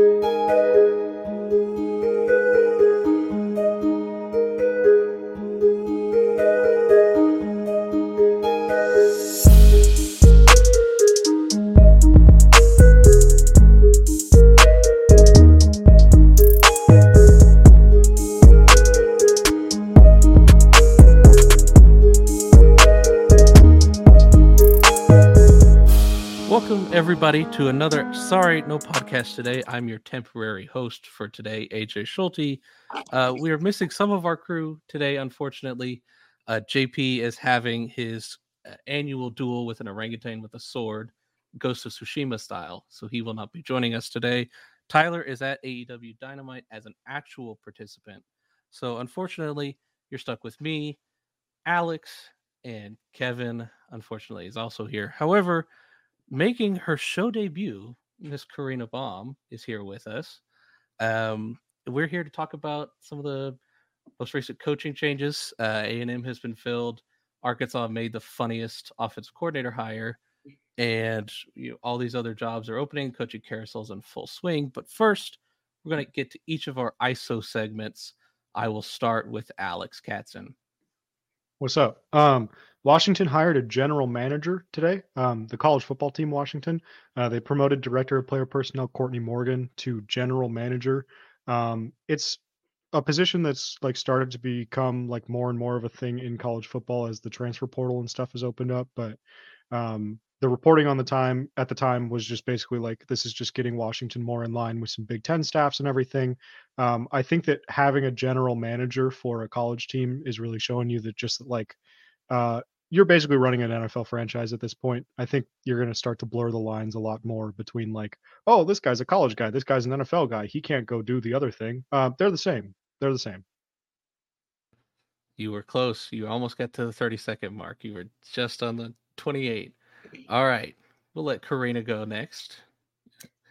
everybody, to another Sorry No Podcast today. I'm your temporary host for today, AJ Schulte. Uh, we are missing some of our crew today, unfortunately. Uh, JP is having his uh, annual duel with an orangutan with a sword, Ghost of Tsushima style, so he will not be joining us today. Tyler is at AEW Dynamite as an actual participant. So, unfortunately, you're stuck with me, Alex, and Kevin, unfortunately, is also here. However, making her show debut, Miss Karina Baum is here with us. Um, we're here to talk about some of the most recent coaching changes. Uh, A&M has been filled. Arkansas made the funniest offensive coordinator hire, and you know, all these other jobs are opening. Coaching carousels in full swing. But first, we're going to get to each of our ISO segments. I will start with Alex Katson. What's up? Um, Washington hired a general manager today. Um, the college football team, Washington, uh, they promoted director of player personnel Courtney Morgan to general manager. Um, it's a position that's like started to become like more and more of a thing in college football as the transfer portal and stuff has opened up. But um, the reporting on the time at the time was just basically like this is just getting Washington more in line with some Big Ten staffs and everything. Um, I think that having a general manager for a college team is really showing you that just like uh, you're basically running an NFL franchise at this point. I think you're going to start to blur the lines a lot more between like, oh, this guy's a college guy, this guy's an NFL guy. He can't go do the other thing. Uh, they're the same. They're the same. You were close. You almost got to the 30 second mark. You were just on the 28. All right. We'll let Karina go next.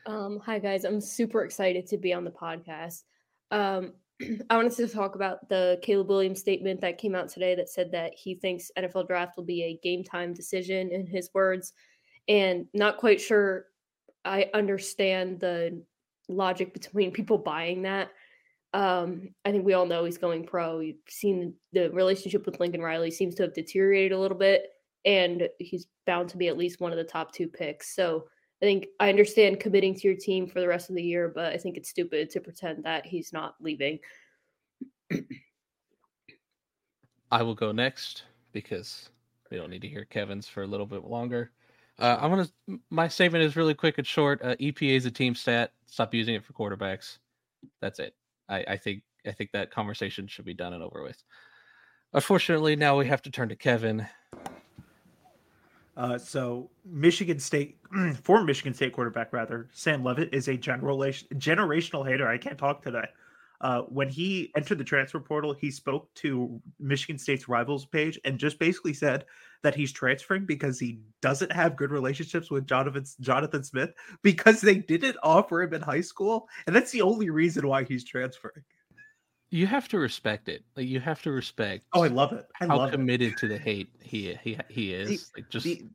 Um, hi guys, I'm super excited to be on the podcast. Um, I wanted to talk about the Caleb Williams statement that came out today that said that he thinks NFL draft will be a game time decision in his words, and not quite sure I understand the logic between people buying that. Um, I think we all know he's going pro. You've seen the relationship with Lincoln Riley seems to have deteriorated a little bit and he's bound to be at least one of the top two picks. So I think I understand committing to your team for the rest of the year, but I think it's stupid to pretend that he's not leaving. I will go next because we don't need to hear Kevin's for a little bit longer. Uh, I'm gonna. My statement is really quick and short. Uh, EPA is a team stat. Stop using it for quarterbacks. That's it. I, I think. I think that conversation should be done and over with. Unfortunately, now we have to turn to Kevin uh, so Michigan State, former Michigan State quarterback rather, Sam Leavitt is a generational hater. I can't talk today. Uh, when he entered the transfer portal, he spoke to Michigan State's rivals page and just basically said that he's transferring because he doesn't have good relationships with Jonathan Jonathan Smith because they didn't offer him in high school, and that's the only reason why he's transferring you have to respect it. Like you have to respect. Oh, I love it. I how committed it. to the hate he he he is. The, like just the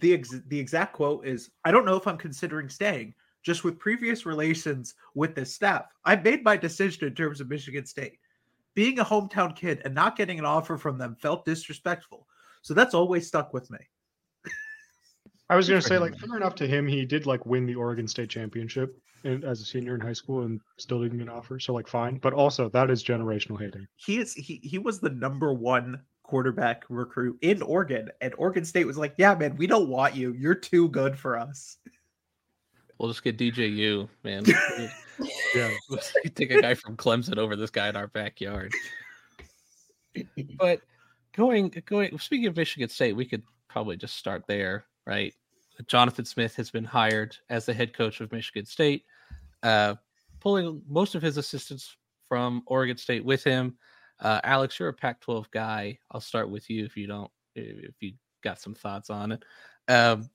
the, ex, the exact quote is, "I don't know if I'm considering staying. Just with previous relations with this staff, I made my decision in terms of Michigan State. Being a hometown kid and not getting an offer from them felt disrespectful. So that's always stuck with me." I was going to say, like, fair enough to him. He did like win the Oregon State championship in, as a senior in high school and still didn't get an offer. So, like, fine. But also, that is generational hating. He is he he was the number one quarterback recruit in Oregon, and Oregon State was like, "Yeah, man, we don't want you. You're too good for us." We'll just get DJU, man. yeah, take a guy from Clemson over this guy in our backyard. But going going speaking of Michigan State, we could probably just start there right? Jonathan Smith has been hired as the head coach of Michigan State, uh, pulling most of his assistants from Oregon State with him. Uh, Alex, you're a Pac-12 guy. I'll start with you if you don't, if you got some thoughts on it. Um,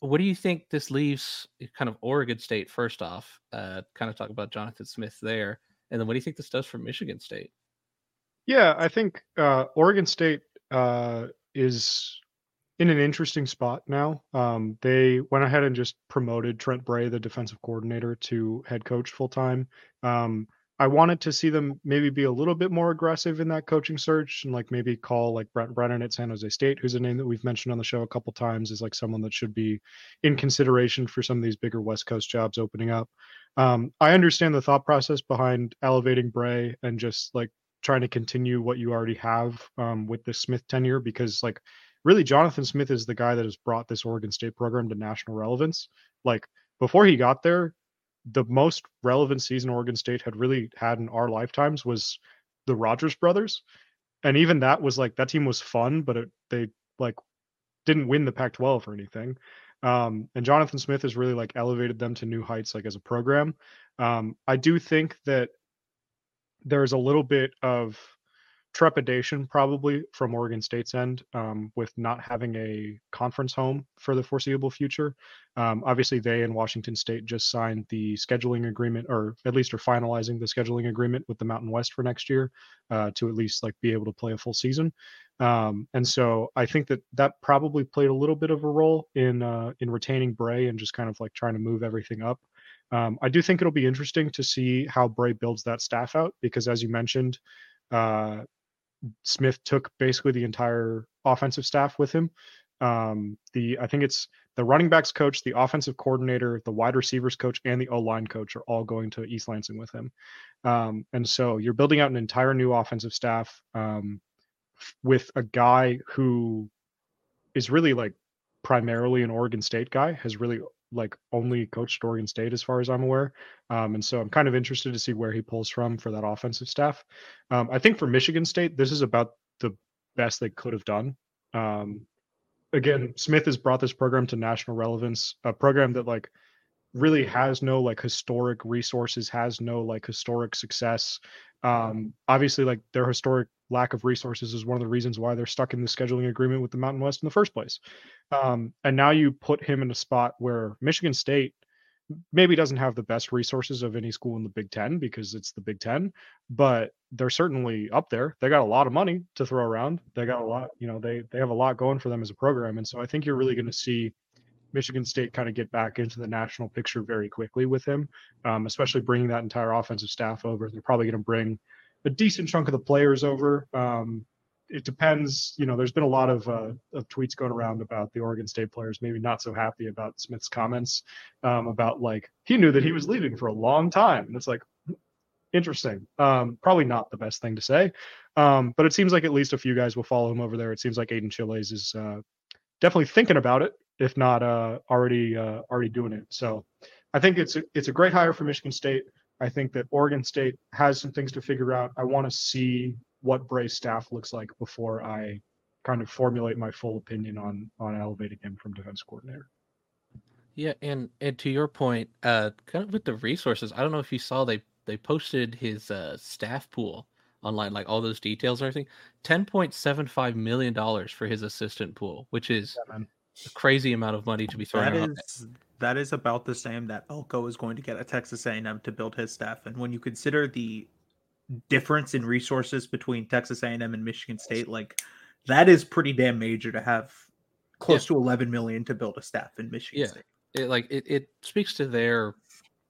what do you think this leaves kind of Oregon State first off? Uh, kind of talk about Jonathan Smith there, and then what do you think this does for Michigan State? Yeah, I think uh, Oregon State uh, is in an interesting spot now. Um, they went ahead and just promoted Trent Bray, the defensive coordinator, to head coach full time. Um, I wanted to see them maybe be a little bit more aggressive in that coaching search and like maybe call like Brent Brennan at San Jose State, who's a name that we've mentioned on the show a couple times, is like someone that should be in consideration for some of these bigger West Coast jobs opening up. Um, I understand the thought process behind elevating Bray and just like trying to continue what you already have um, with the Smith tenure because like really Jonathan Smith is the guy that has brought this Oregon State program to national relevance. Like before he got there, the most relevant season Oregon State had really had in our lifetimes was the Rodgers brothers. And even that was like that team was fun, but it, they like didn't win the Pac-12 or anything. Um, and Jonathan Smith has really like elevated them to new heights, like as a program. Um, I do think that there's a little bit of trepidation probably from Oregon State's end um, with not having a conference home for the foreseeable future. Um, obviously, they and Washington State just signed the scheduling agreement, or at least are finalizing the scheduling agreement with the Mountain West for next year uh, to at least like be able to play a full season. Um, and so I think that that probably played a little bit of a role in uh, in retaining Bray and just kind of like trying to move everything up. Um, I do think it'll be interesting to see how Bray builds that staff out because, as you mentioned, uh, Smith took basically the entire offensive staff with him. Um, the I think it's the running backs coach, the offensive coordinator, the wide receivers coach, and the O line coach are all going to East Lansing with him. Um, and so you're building out an entire new offensive staff um, with a guy who is really like primarily an Oregon State guy, has really like only coached Oregon State as far as I'm aware. Um, and so I'm kind of interested to see where he pulls from for that offensive staff. Um, I think for Michigan State, this is about the best they could have done. Um, again, Smith has brought this program to national relevance, a program that like really has no like historic resources, has no like historic success. Um, obviously, like their historic lack of resources is one of the reasons why they're stuck in the scheduling agreement with the Mountain West in the first place. Um, and now you put him in a spot where Michigan State maybe doesn't have the best resources of any school in the Big Ten because it's the Big Ten, but they're certainly up there. They got a lot of money to throw around. They got a lot, you know, they they have a lot going for them as a program. And so I think you're really going to see Michigan State kind of get back into the national picture very quickly with him, um, especially bringing that entire offensive staff over. They're probably going to bring a decent chunk of the players over. Um, it depends. You know, there's been a lot of, uh, of tweets going around about the Oregon State players maybe not so happy about Smith's comments um, about like he knew that he was leaving for a long time, and it's like interesting. Um, probably not the best thing to say, um, but it seems like at least a few guys will follow him over there. It seems like Aidan Chiles is uh, definitely thinking about it, if not uh, already uh, already doing it. So I think it's a, it's a great hire for Michigan State. I think that Oregon State has some things to figure out. I want to see what Bray's staff looks like before I kind of formulate my full opinion on on elevating him from defense coordinator. Yeah, and and to your point, uh, kind of with the resources, I don't know if you saw they they posted his uh, staff pool online, like all those details and everything. Ten point seven five million dollars for his assistant pool, which is yeah, a crazy amount of money to be thrown. That is that is about the same that Elko is going to get at Texas A&M to build his staff. And when you consider the difference in resources between Texas A&M and Michigan State, like that is pretty damn major to have close yeah. to 11 million to build a staff in Michigan yeah. State. It, like it, it speaks to their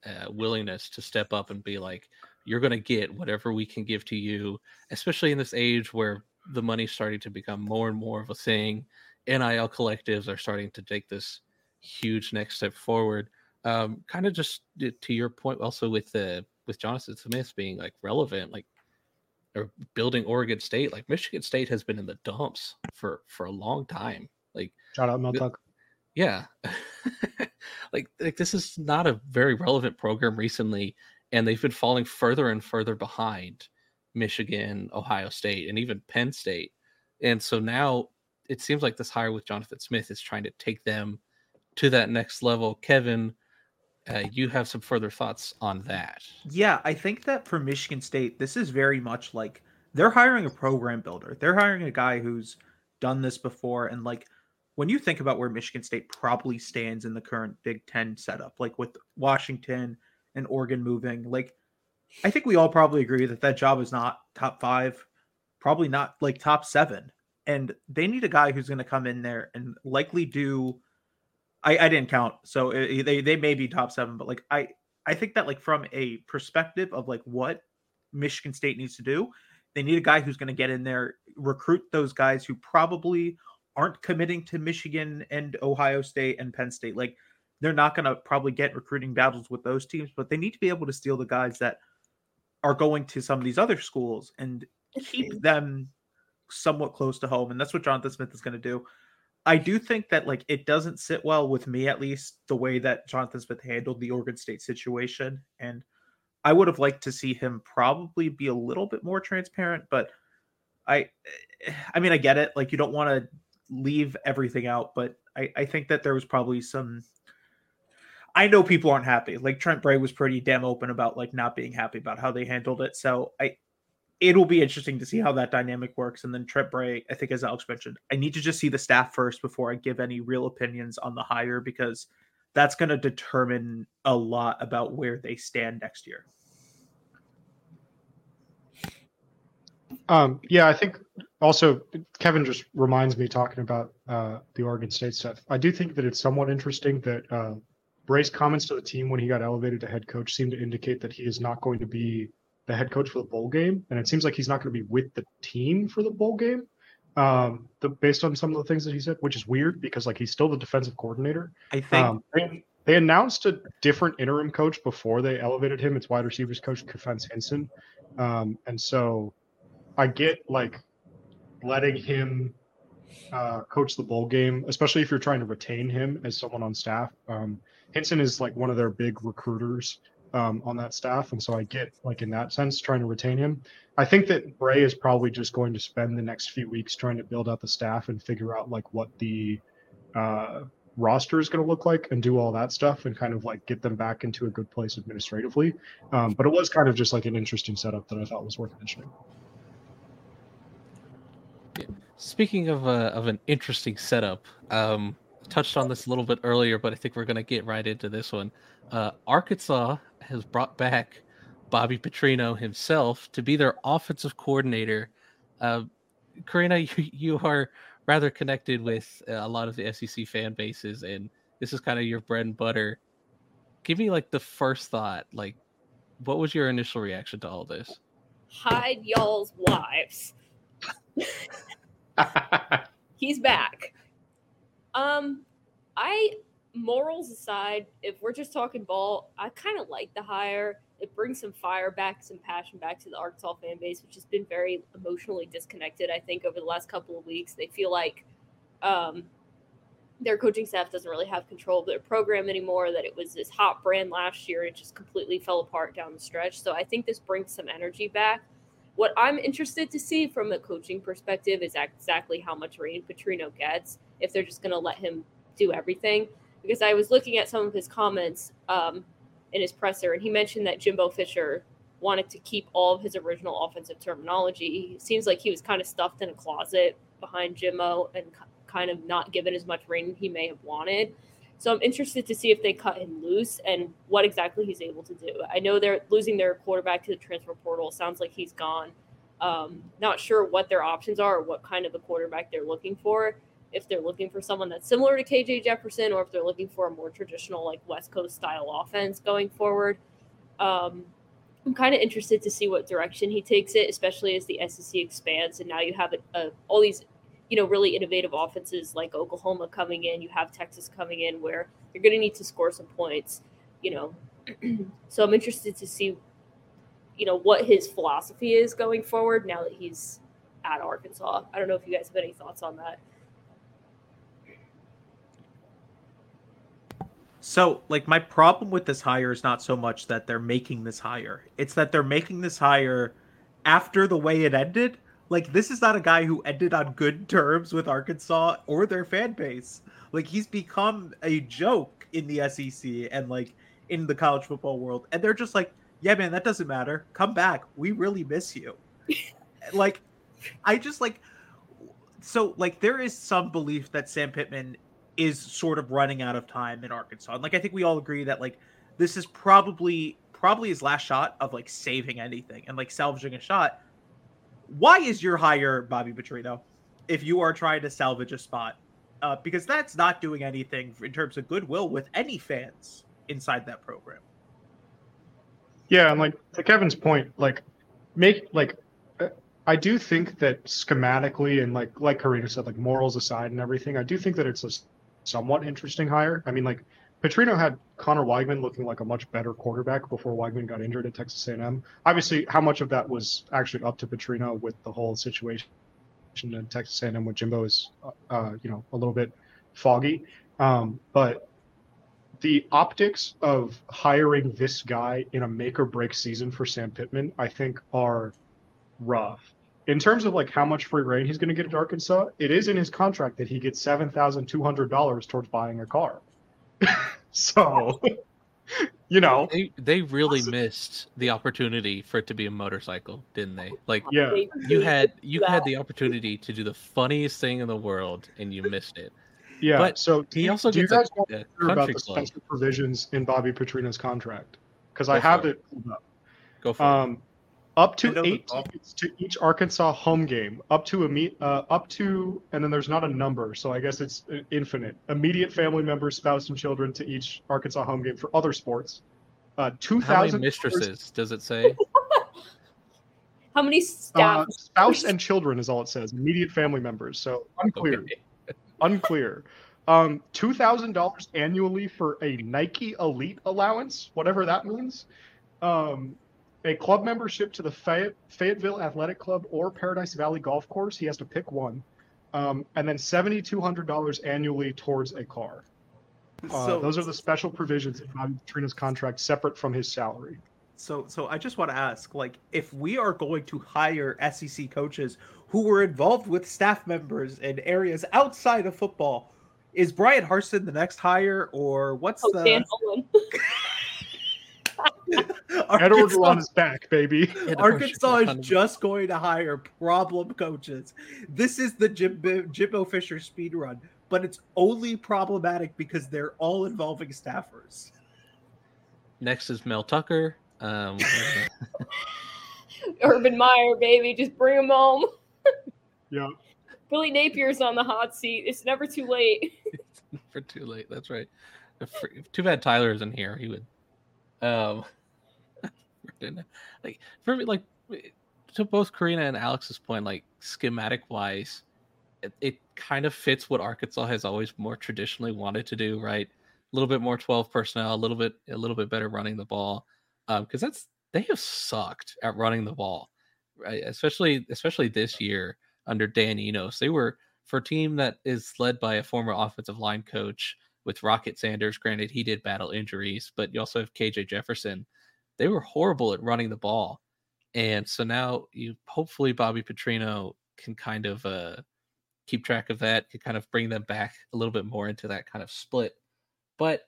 uh, willingness to step up and be like, you're going to get whatever we can give to you, especially in this age where the money's starting to become more and more of a thing. NIL collectives are starting to take this huge next step forward. Um, kind of just to your point, also with the with Jonathan Smith being like relevant, like or building Oregon State, like Michigan State has been in the dumps for for a long time. Like shout out Mel Tuck. Yeah, like like this is not a very relevant program recently, and they've been falling further and further behind Michigan, Ohio State, and even Penn State. And so now it seems like this hire with Jonathan Smith is trying to take them to that next level. Kevin, uh, you have some further thoughts on that. Yeah, I think that for Michigan State, this is very much like they're hiring a program builder. They're hiring a guy who's done this before. And like when you think about where Michigan State probably stands in the current Big Ten setup, like with Washington and Oregon moving, like I think we all probably agree that that job is not top five, probably not like top seven. and they need a guy who's going to come in there and likely do. I, I didn't count, so uh, it, they they may be top seven, but like I I think that like from a perspective of like what Michigan State needs to do, they need a guy who's going to get in there, recruit those guys who probably aren't committing to Michigan and Ohio State and Penn State. Like they're not going to probably get recruiting battles with those teams, but they need to be able to steal the guys that are going to some of these other schools and keep them somewhat close to home. And that's what Jonathan Smith is going to do. I do think that like it doesn't sit well with me at least the way that Jonathan Smith handled the Oregon State situation. And I would have liked to see him probably be a little bit more transparent, but I eh, I mean I get it. Like you don't want to leave everything out, but I, I think that there was probably some I know people aren't happy. Like Trent Bray was pretty damn open about like not being happy about how they handled it. So I it'll be interesting to see how that dynamic works. And then Trent Bray, I think as Alex mentioned, I need to just see the staff first before I give any real opinions on the hire because that's going to determine a lot about where they stand next year. Um, yeah, I think also Kevin just reminds me talking about uh, the Oregon State stuff. I do think that it's somewhat interesting that uh, Bray's comments to the team when he got elevated to head coach seem to indicate that he is not going to be the head coach for the bowl game, and it seems like he's not going to be with the team for the bowl game. Um, the, based on some of the things that he said, which is weird because like he's still the defensive coordinator. I think um, they, they, announced a different interim coach before they elevated him. It's wide receivers coach Kefense Hynson, um, and so I get like letting him uh, coach the bowl game, especially if you're trying to retain him as someone on staff. Um, Hynson is like one of their big recruiters um, on that staff, and so I get like in that sense trying to retain him. I think that Bray is probably just going to spend the next few weeks trying to build out the staff and figure out like what the uh, roster is going to look like and do all that stuff and kind of like get them back into a good place administratively. Um, but it was kind of just like an interesting setup that I thought was worth mentioning. Speaking of uh, of an interesting setup, um, touched on this a little bit earlier, but I think we're going to get right into this one. Uh, Arkansas has brought back Bobby Petrino himself to be their offensive coordinator. Uh, Karina, you, you are rather connected with a lot of the SEC fan bases, and this is kind of your bread and butter. Give me like the first thought. Like, what was your initial reaction to all this? Hide y'all's wives. He's back. Um, I morals aside, if we're just talking ball, I kind of like the hire. It brings some fire back, some passion back to the Arkansas fan base, which has been very emotionally disconnected. I think over the last couple of weeks, they feel like um, their coaching staff doesn't really have control of their program anymore. That it was this hot brand last year, it just completely fell apart down the stretch. So I think this brings some energy back. What I'm interested to see from a coaching perspective is exactly how much Rein Petrino gets if they're just going to let him do everything. Because I was looking at some of his comments um, in his presser, and he mentioned that Jimbo Fisher wanted to keep all of his original offensive terminology. It seems like he was kind of stuffed in a closet behind Jimbo and kind of not given as much reign he may have wanted. So I'm interested to see if they cut him loose and what exactly he's able to do. I know they're losing their quarterback to the transfer portal. Sounds like he's gone. Um, not sure what their options are or what kind of a quarterback they're looking for. If they're looking for someone that's similar to KJ Jefferson or if they're looking for a more traditional, like West Coast style offense going forward. Um, I'm kind of interested to see what direction he takes it, especially as the SEC expands and now you have a, a, all these you know, really innovative offenses like Oklahoma coming in, you have Texas coming in where you're going to need to score some points, you know. so I'm interested to see, you know, what his philosophy is going forward now that he's at Arkansas. I don't know if you guys have any thoughts on that. So, like, my problem with this hire is not so much that they're making this hire, it's that they're making this hire after the way it ended like this is not a guy who ended on good terms with Arkansas or their fan base. Like he's become a joke in the SEC and like in the college football world. And they're just like, "Yeah, man, that doesn't matter. Come back. We really miss you." like I just like so like there is some belief that Sam Pittman is sort of running out of time in Arkansas. And like I think we all agree that like this is probably probably his last shot of like saving anything and like salvaging a shot why is your hire Bobby Petrino? if you are trying to salvage a spot, uh, because that's not doing anything in terms of goodwill with any fans inside that program. Yeah, and like to Kevin's point, like make like I do think that schematically and like like Karina said, like morals aside and everything, I do think that it's a somewhat interesting hire. I mean, like Petrino had Conner Weigman looking like a much better quarterback before Weigman got injured at Texas A&M. Obviously, how much of that was actually up to Petrino with the whole situation in Texas A&M with Jimbo is, uh, uh, you know, a little bit foggy. Um, but the optics of hiring this guy in a make or break season for Sam Pittman, I think, are rough. In terms of like how much free reign he's going to get at Arkansas, it is in his contract that he gets seven thousand two hundred dollars towards buying a car. so, you know, they they really missed the opportunity for it to be a motorcycle, didn't they? Like, yeah, you had you had the opportunity to do the funniest thing in the world, and you missed it. Yeah. But so do he you, also do you gets a- guys want a to hear about country the club. special provisions in Bobby Petrino's contract? Because I have it. it. pulled up. Go for it. Um, Up to eight tickets to each Arkansas home game. Up to a meet. Uh, up to, and then there's not a number, so I guess it's uh, infinite. Immediate family members, spouse, and children to each Arkansas home game for other sports. Uh, two How many thousand mistresses does it say? How many Uh, spouse and children is all it says. Immediate family members. So unclear. Okay. unclear. Um, two thousand dollars annually for a Nike Elite allowance, whatever that means. Um, a club membership to the Fayette, Fayetteville Athletic Club or Paradise Valley Golf Course. He has to pick one, um, and then seventy two hundred dollars annually towards a car. Uh, so those are the special provisions in Bobby Petrino's contract, separate from his salary. So, so I just want to ask, like, if we are going to hire SEC coaches who were involved with staff members in areas outside of football, is Bryan Harsin the next hire, or what's Oh, the Dan Olin. Ed on his back, baby. Arkansas is just going to hire problem coaches. This is the Jimbo, Jimbo Fisher speed run, but it's only problematic because they're all involving staffers. Next is Mel Tucker. Um, Urban Meyer, baby, just bring him home. Yeah. Billy Napier's on the hot seat. It's never too late. for too late. That's right. If, if too bad Tyler isn't here. He would. Um, like for me, like to both Karina and Alex's point, like schematic wise, it, it kind of fits what Arkansas has always more traditionally wanted to do. Right, a little bit more twelve personnel, a little bit a little bit better running the ball. Um, because that's they have sucked at running the ball, right? Especially especially this year under Dan Enos. They were for a team that is led by a former offensive line coach with Rocket Sanders. Granted, he did battle injuries, but you also have KJ Jefferson. They were horrible at running the ball. And so now you hopefully Bobby Petrino can kind of uh, keep track of that, can kind of bring them back a little bit more into that kind of split. But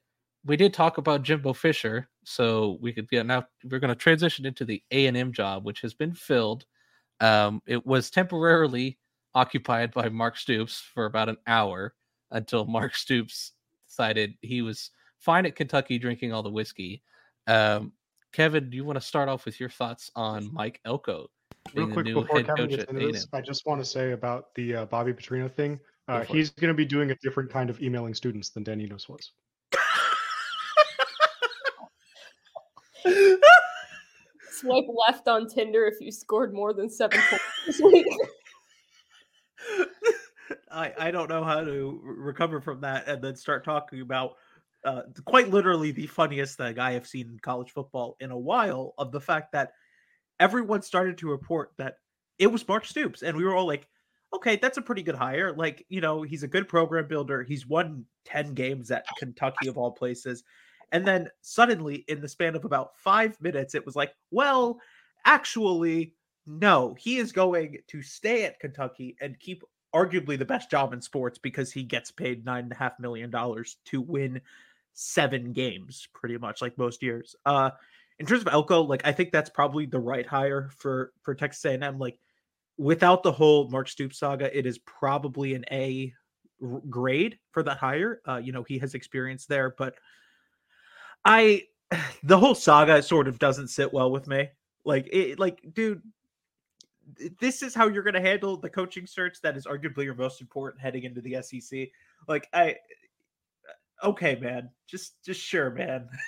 we did talk about Jimbo Fisher, so we could get now we're going to transition into the A and M job, which has been filled. Um, it was temporarily occupied by Mark Stoops for about an hour until Mark Stoops decided he was fine at Kentucky drinking all the whiskey. Um, Kevin, do you want to start off with your thoughts on Mike Elko Real quick before Kevin gets into this, I just want to say about the uh, Bobby Petrino thing. Uh, Go he's going to be doing a different kind of emailing students than Dan Enos was. Swipe left on Tinder if you scored more than seven points this week. I, I don't know how to recover from that and then start talking about uh, quite literally the funniest thing I have seen in college football in a while of the fact that everyone started to report that it was Mark Stoops. And we were all like, okay, that's a pretty good hire. Like, you know, he's a good program builder. He's won 10 games at Kentucky, of all places. And then suddenly, in the span of about five minutes, it was like, well, actually, no, he is going to stay at Kentucky and keep arguably the best job in sports because he gets paid nine and a half million dollars to win seven games, pretty much like most years. Uh, in terms of Elko, like I think that's probably the right hire for for Texas A&M. Like without the whole Mark Stoops saga, it is probably an A grade for that hire. Uh, you know, he has experience there, but I the whole saga sort of doesn't sit well with me. Like it like dude this is how you're going to handle the coaching search that is arguably your most important heading into the SEC. Like I okay, man. Just just sure, man.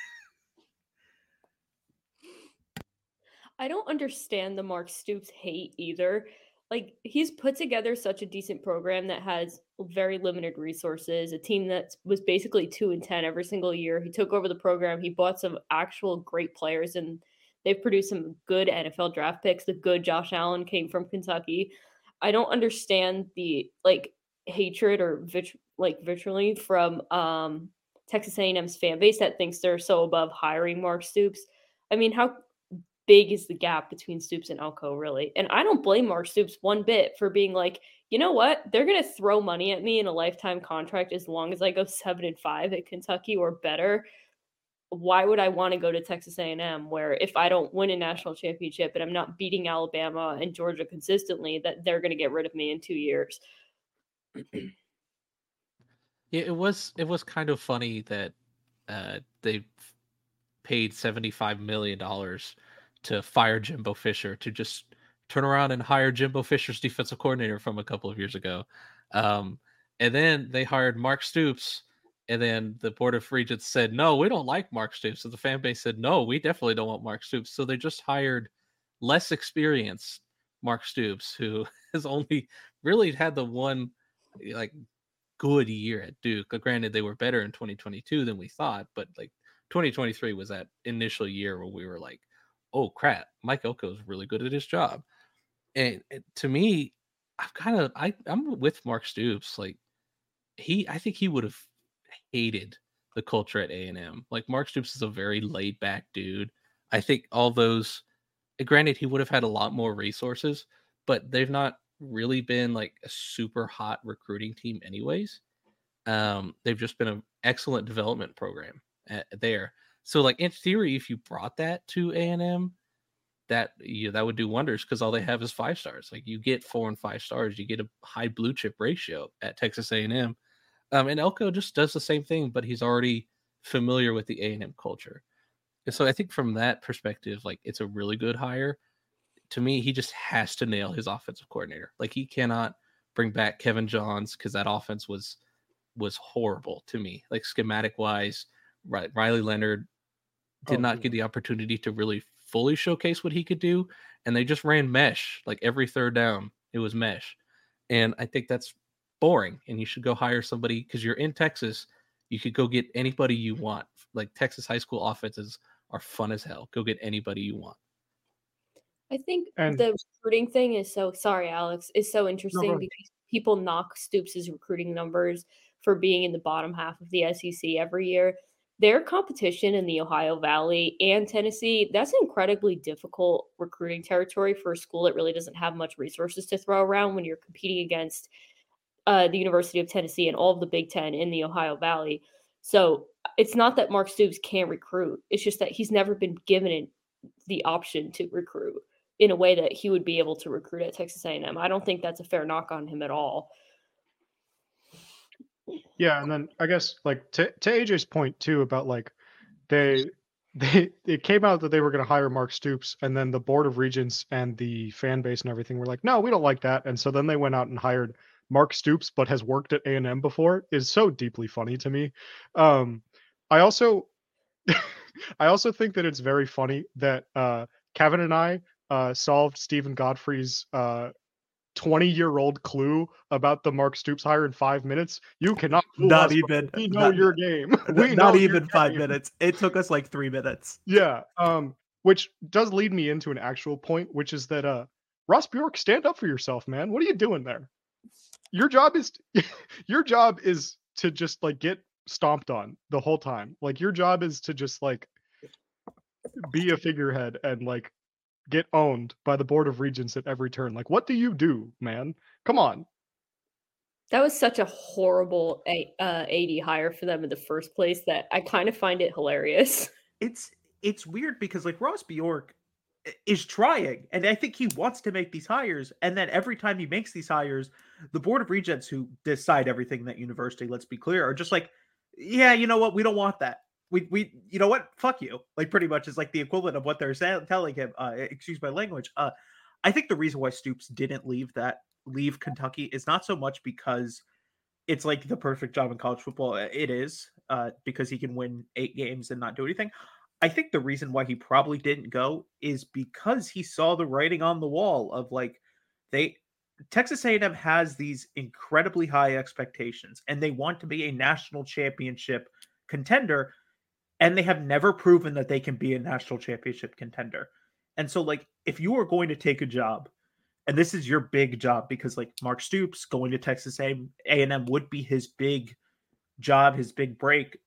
I don't understand the Mark Stoops hate either. Like he's put together such a decent program that has very limited resources, a team that was basically 2 and 10 every single year. He took over the program, he bought some actual great players and they've produced some good NFL draft picks. The good Josh Allen came from Kentucky. I don't understand the like hatred or like virtually from um, Texas A&M's fan base that thinks they're so above hiring Mark Stoops. I mean, how big is the gap between Stoops and Elko really? And I don't blame Mark Stoops one bit for being like, you know what? They're to throw money at me in a lifetime contract as long as I go 7 and 5 at Kentucky or better. Why would I want to go to Texas A&M where if I don't win a national championship and I'm not beating Alabama and Georgia consistently that they're to get rid of me in 2 years? Yeah, it was it was kind of funny that uh, they paid seventy five million dollars to fire Jimbo Fisher to just turn around and hire Jimbo Fisher's defensive coordinator from a couple of years ago, um, and then they hired Mark Stoops, and then the board of regents said no, we don't like Mark Stoops. So the fan base said no, we definitely don't want Mark Stoops. So they just hired less experienced Mark Stoops, who has only really had the one like good year at Duke. Uh, granted, they were better in 2022 than we thought, but like 2023 was that initial year where we were like, oh crap, Mike Elko is really good at his job. And, and to me, I've kind of I I'm with Mark Stoops. Like he, I think he would have hated the culture at A and M. Like Mark Stoops is a very laid back dude. I think all those, eh, granted, he would have had a lot more resources, but they've not really been like a super hot recruiting team anyways. Um they've just been an excellent development program at, there. So like in theory if you brought that to a&m that you that would do wonders because all they have is five stars. Like you get four and five stars you get a high blue chip ratio at texas a&m um, and elko just does the same thing but he's already familiar with the a&m culture. And so i think from that perspective like it's a really good hire to me, he just has to nail his offensive coordinator. Like he cannot bring back Kevin Johns because that offense was was horrible to me. Like schematic wise, right? Riley Leonard did oh, not yeah. get the opportunity to really fully showcase what he could do, and they just ran mesh like every third down. It was mesh, and I think that's boring. And you should go hire somebody because you're in Texas. You could go get anybody you want. Like Texas high school offenses are fun as hell. Go get anybody you want. I think and, the recruiting thing is so sorry, Alex, is so interesting no, because people knock Stoops' recruiting numbers for being in the bottom half of the SEC every year. Their competition in the Ohio Valley and Tennessee, that's incredibly difficult recruiting territory for a school that really doesn't have much resources to throw around when you're competing against uh, the University of Tennessee and all of the Big Ten in the Ohio Valley. So it's not that Mark Stoops can't recruit. It's just that he's never been given the option to recruit in a way that he would be able to recruit at Texas A&M. I don't think that's a fair knock on him at all. Yeah, and then I guess like to to AJ's point too about like they they it came out that they were going to hire Mark Stoops, and then the board of regents and the fan base and everything were like, no, we don't like that, and so then they went out and hired Mark Stoops, but has worked at A and M before. Is so deeply funny to me. Um, I also I also think that it's very funny that uh, Kevin and I uh, solved Steven Godfrey's uh, 20 year old clue about the Mark Stoops hire in five minutes. You cannot not us, even we know not, your game. We not even five game. minutes. It took us like three minutes. Yeah. Um, which does lead me into an actual point, which is that uh Ross Bjork, stand up for yourself, man. What are you doing there? Your job is your job is to just like get stomped on the whole time. Like your job is to just like be a figurehead and like get owned by the board of regents at every turn. Like, what do you do, man? Come on. That was such a horrible a- uh, AD hire for them in the first place that I kind of find it hilarious. It's it's weird because like Ross Bjork is trying, and I think he wants to make these hires, and then every time he makes these hires, the board of regents who decide everything that university, let's be clear, are just like, yeah, you know what, we don't want that we we you know what fuck you like pretty much is like the equivalent of what they're saying telling him uh excuse my language uh I think the reason why Stoops didn't leave that leave Kentucky is not so much because it's like the perfect job in college football. It is uh, because he can win eight games and not do anything. I think the reason why he probably didn't go is because he saw the writing on the wall of like they Texas A&M has these incredibly high expectations and they want to be a national championship contender and they have never proven that they can be a national championship contender. And so like if you are going to take a job and this is your big job because like Mark Stoops going to Texas A&M would be his big job, his big break.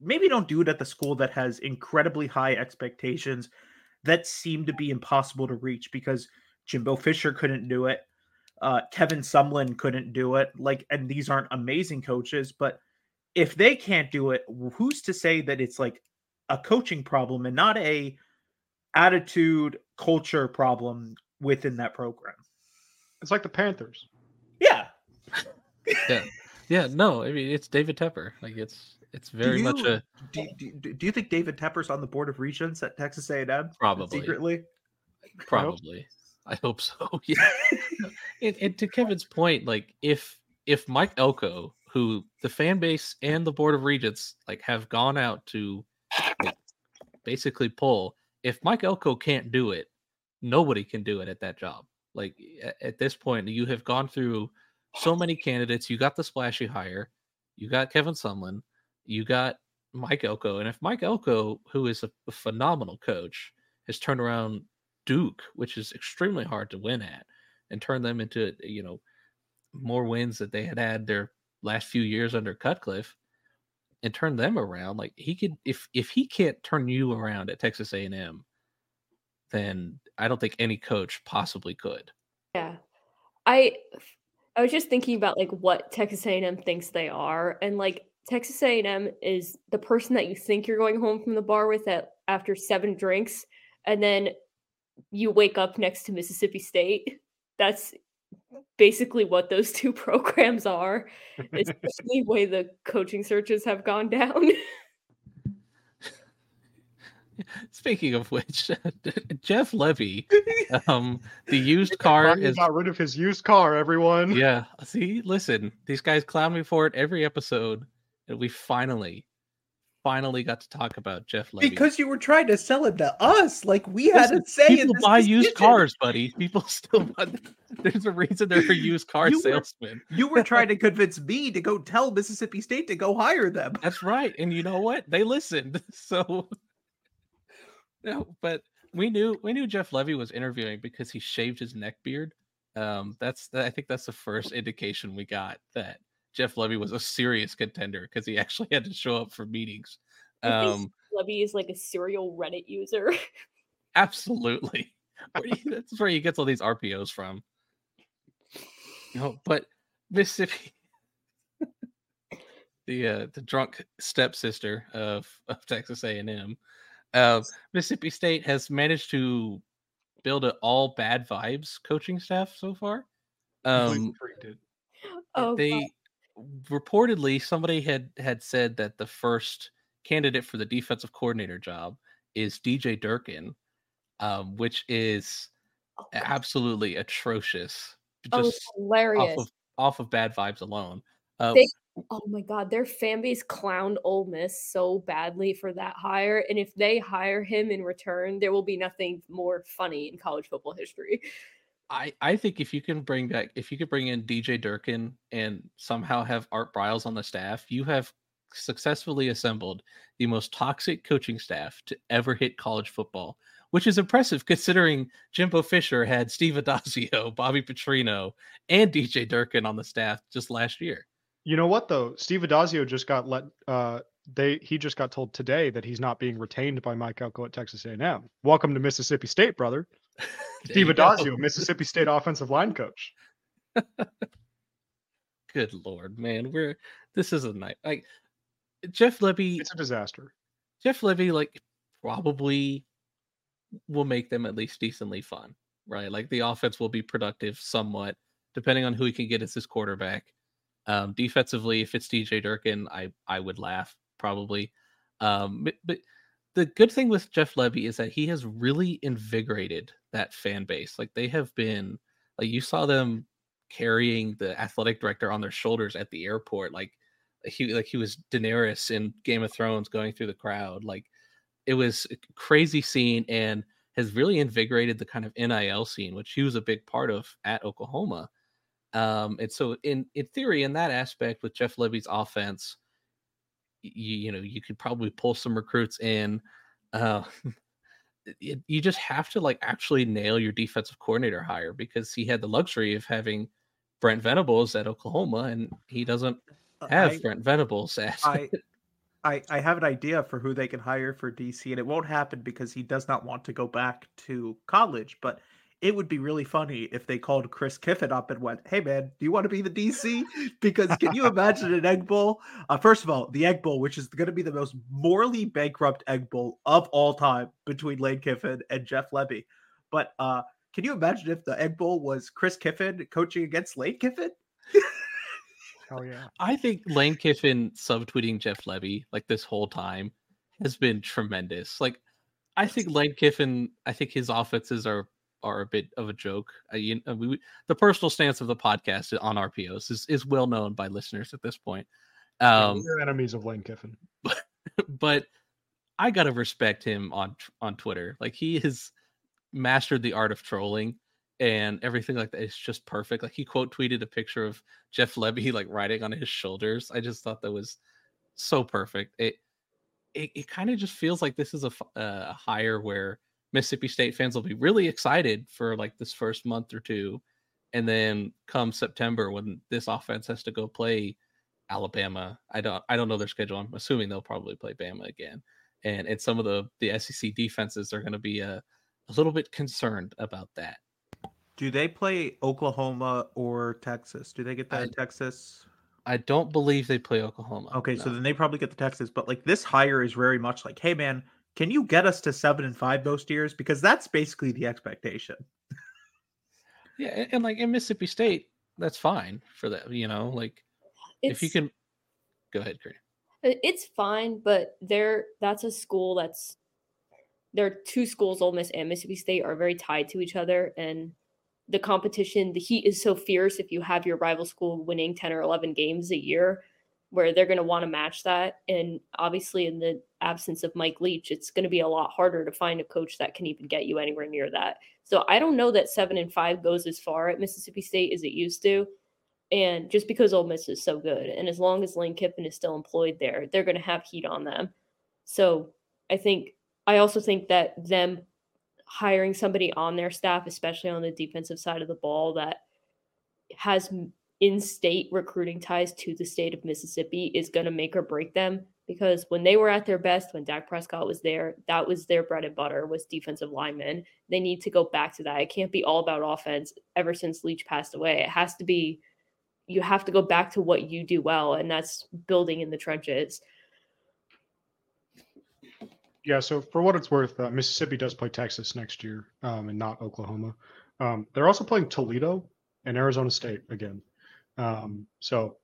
Maybe don't do it at the school that has incredibly high expectations that seem to be impossible to reach because Jimbo Fisher couldn't do it. Uh, Kevin Sumlin couldn't do it. Like, and these aren't amazing coaches, but if they can't do it, who's to say that it's like a coaching problem and not a attitude culture problem within that program? It's like the Panthers. Yeah. yeah. Yeah. No, I mean it's David Tepper. Like it's it's very you, much a. Do, do, do, you think David Tepper's on the board of regents at Texas A&M? Probably secretly. Probably. I hope so. Yeah. and, and to Kevin's point, like if if Mike Elko, who the fan base and the board of regents like have gone out to basically pull, if Mike Elko can't do it, nobody can do it at that job. Like at this point, you have gone through so many candidates. You got the splashy hire, you got Kevin Sumlin, you got Mike Elko, and if Mike Elko, who is a, a phenomenal coach, has turned around Duke, which is extremely hard to win at, and turn them into you know more wins that they had had their last few years under Cutcliffe, and turn them around. Like he could, if if he can't turn you around at Texas A and M, then I don't think any coach possibly could. Yeah, I I was just thinking about like what Texas A and M thinks they are, and like Texas A and M is the person that you think you're going home from the bar with at after seven drinks, and then you wake up next to Mississippi State. That's basically what those two programs are, especially the way the coaching searches have gone down. Speaking of which, Jeff Lebby, um, the used car is got rid of his used car. Everyone, yeah. See, listen, these guys clown me for it every episode, and we finally, finally got to talk about Jeff Lebby. because you were trying to sell it to us. Like we had to say people buy decision. used cars, buddy. People still buy. There's a reason they're a used car you salesman. Were, you were trying to convince me to go tell Mississippi State to go hire them. That's right, and you know what? They listened. So no, but we knew we knew Jeff Lebby was interviewing because he shaved his neck beard. Um, that's I think that's the first indication we got that Jeff Lebby was a serious contender because he actually had to show up for meetings. Um, Lebby is like a serial Reddit user. absolutely, that's where he gets all these RPOs from. You know, but Mississippi, the uh, the drunk stepsister of of Texas A and M, uh, Mississippi State has managed to build an all bad vibes coaching staff so far. Um, oh, they God. Reportedly somebody had had said that the first candidate for the defensive coordinator job is DJ Durkin, um, which is oh, absolutely atrocious. Oh, just oh, hilarious. Off of, off of bad vibes alone. Uh, they oh my god, their fan base clowned Ole Miss so badly for that hire, and if they hire him in return, there will be nothing more funny in college football history. I I think if you can bring back if you could bring in DJ Durkin and somehow have Art Briles on the staff, you have successfully assembled the most toxic coaching staff to ever hit college football, which is impressive considering Jimbo Fisher had Steve Addazio, Bobby Petrino, and DJ Durkin on the staff just last year. You know what though? Steve Addazio just got let. Uh, they he just got told today that he's not being retained by Mike Elko at Texas A&M. Welcome to Mississippi State, brother. Steve Addazio, Mississippi State offensive line coach. Good lord, man, we're this is a night like Jeff Lebby. It's a disaster. Jeff Lebby, like probably will make them at least decently fun, right? Like the offense will be productive somewhat, depending on who he can get as his quarterback. Um, defensively, if it's DJ Durkin, I I would laugh probably. Um, but, but the good thing with Jeff Lebby is that he has really invigorated that fan base. Like they have been like you saw them carrying the athletic director on their shoulders at the airport like he like he was Daenerys in Game of Thrones going through the crowd like it was a crazy scene and has really invigorated the kind of NIL scene which he was a big part of at Oklahoma um and so in in theory in that aspect with Jeff Lebby's offense you, you know you could probably pull some recruits in uh it, you just have to like actually nail your defensive coordinator hire because he had the luxury of having Brent Venables at Oklahoma, and he doesn't uh, have I, Brent Venables at. I, I, I have an idea for who they can hire for DC, and it won't happen because he does not want to go back to college. But it would be really funny if they called Chris Kiffin up and went, "Hey man, do you want to be the DC?" Because can you imagine an Egg Bowl? Uh, first of all, the Egg Bowl, which is going to be the most morally bankrupt Egg Bowl of all time between Lane Kiffin and Jeff Lebby. But uh, can you imagine if the Egg Bowl was Chris Kiffin coaching against Lane Kiffin? Hell yeah! I think Lane Kiffin subtweeting Jeff Lebby like this whole time has been tremendous. Like, I think Lane Kiffin, I think his offenses are are a bit of a joke. Uh, you, uh, we, the personal stance of the podcast on RPOs is, is well known by listeners at this point. Um, we're enemies of Lane Kiffin, but, but I gotta respect him on on Twitter. Like he has mastered the art of trolling and everything like that. It's just perfect. Like he quote tweeted a picture of Jeff Lebby like riding on his shoulders. I just thought that was so perfect. It it, it kind of just feels like this is a, a hire where Mississippi State fans will be really excited for like this first month or two. And then come September when this offense has to go play Alabama, I don't I don't know their schedule. I'm assuming they'll probably play Bama again. And and some of the the SEC defenses are going to be a, a little bit concerned about that. Do they play Oklahoma or Texas? Do they get that I, in Texas? I don't believe they play Oklahoma. Okay, no. so then they probably get the Texas, but like this hire is very much like, hey man, can you get us to seven and five most years? Because that's basically the expectation. yeah, and, like in Mississippi State, that's fine for that. You know, like it's, if you can, go ahead, Karen. It's fine, but there that's a school that's there are two schools, Ole Miss and Mississippi State, are very tied to each other, and the competition, the heat is so fierce. If you have your rival school winning ten or eleven games a year, where they're going to want to match that. And obviously, in the absence of Mike Leach, it's going to be a lot harder to find a coach that can even get you anywhere near that. So I don't know that seven and five goes as far at Mississippi State as it used to. And just because Ole Miss is so good, and as long as Lane Kiffin is still employed there, they're going to have heat on them. So I think I also think that them hiring somebody on their staff, especially on the defensive side of the ball, that has in-state recruiting ties to the state of Mississippi is going to make or break them because when they were at their best, when Dak Prescott was there, that was their bread and butter was defensive linemen. They need to go back to that. It can't be all about offense ever since Leach passed away. It has to be you have to go back to what you do well, and that's building in the trenches. Yeah, so for what it's worth, uh, Mississippi does play Texas next year, um, and not Oklahoma. Um, they're also playing Toledo and Arizona State again. Um, so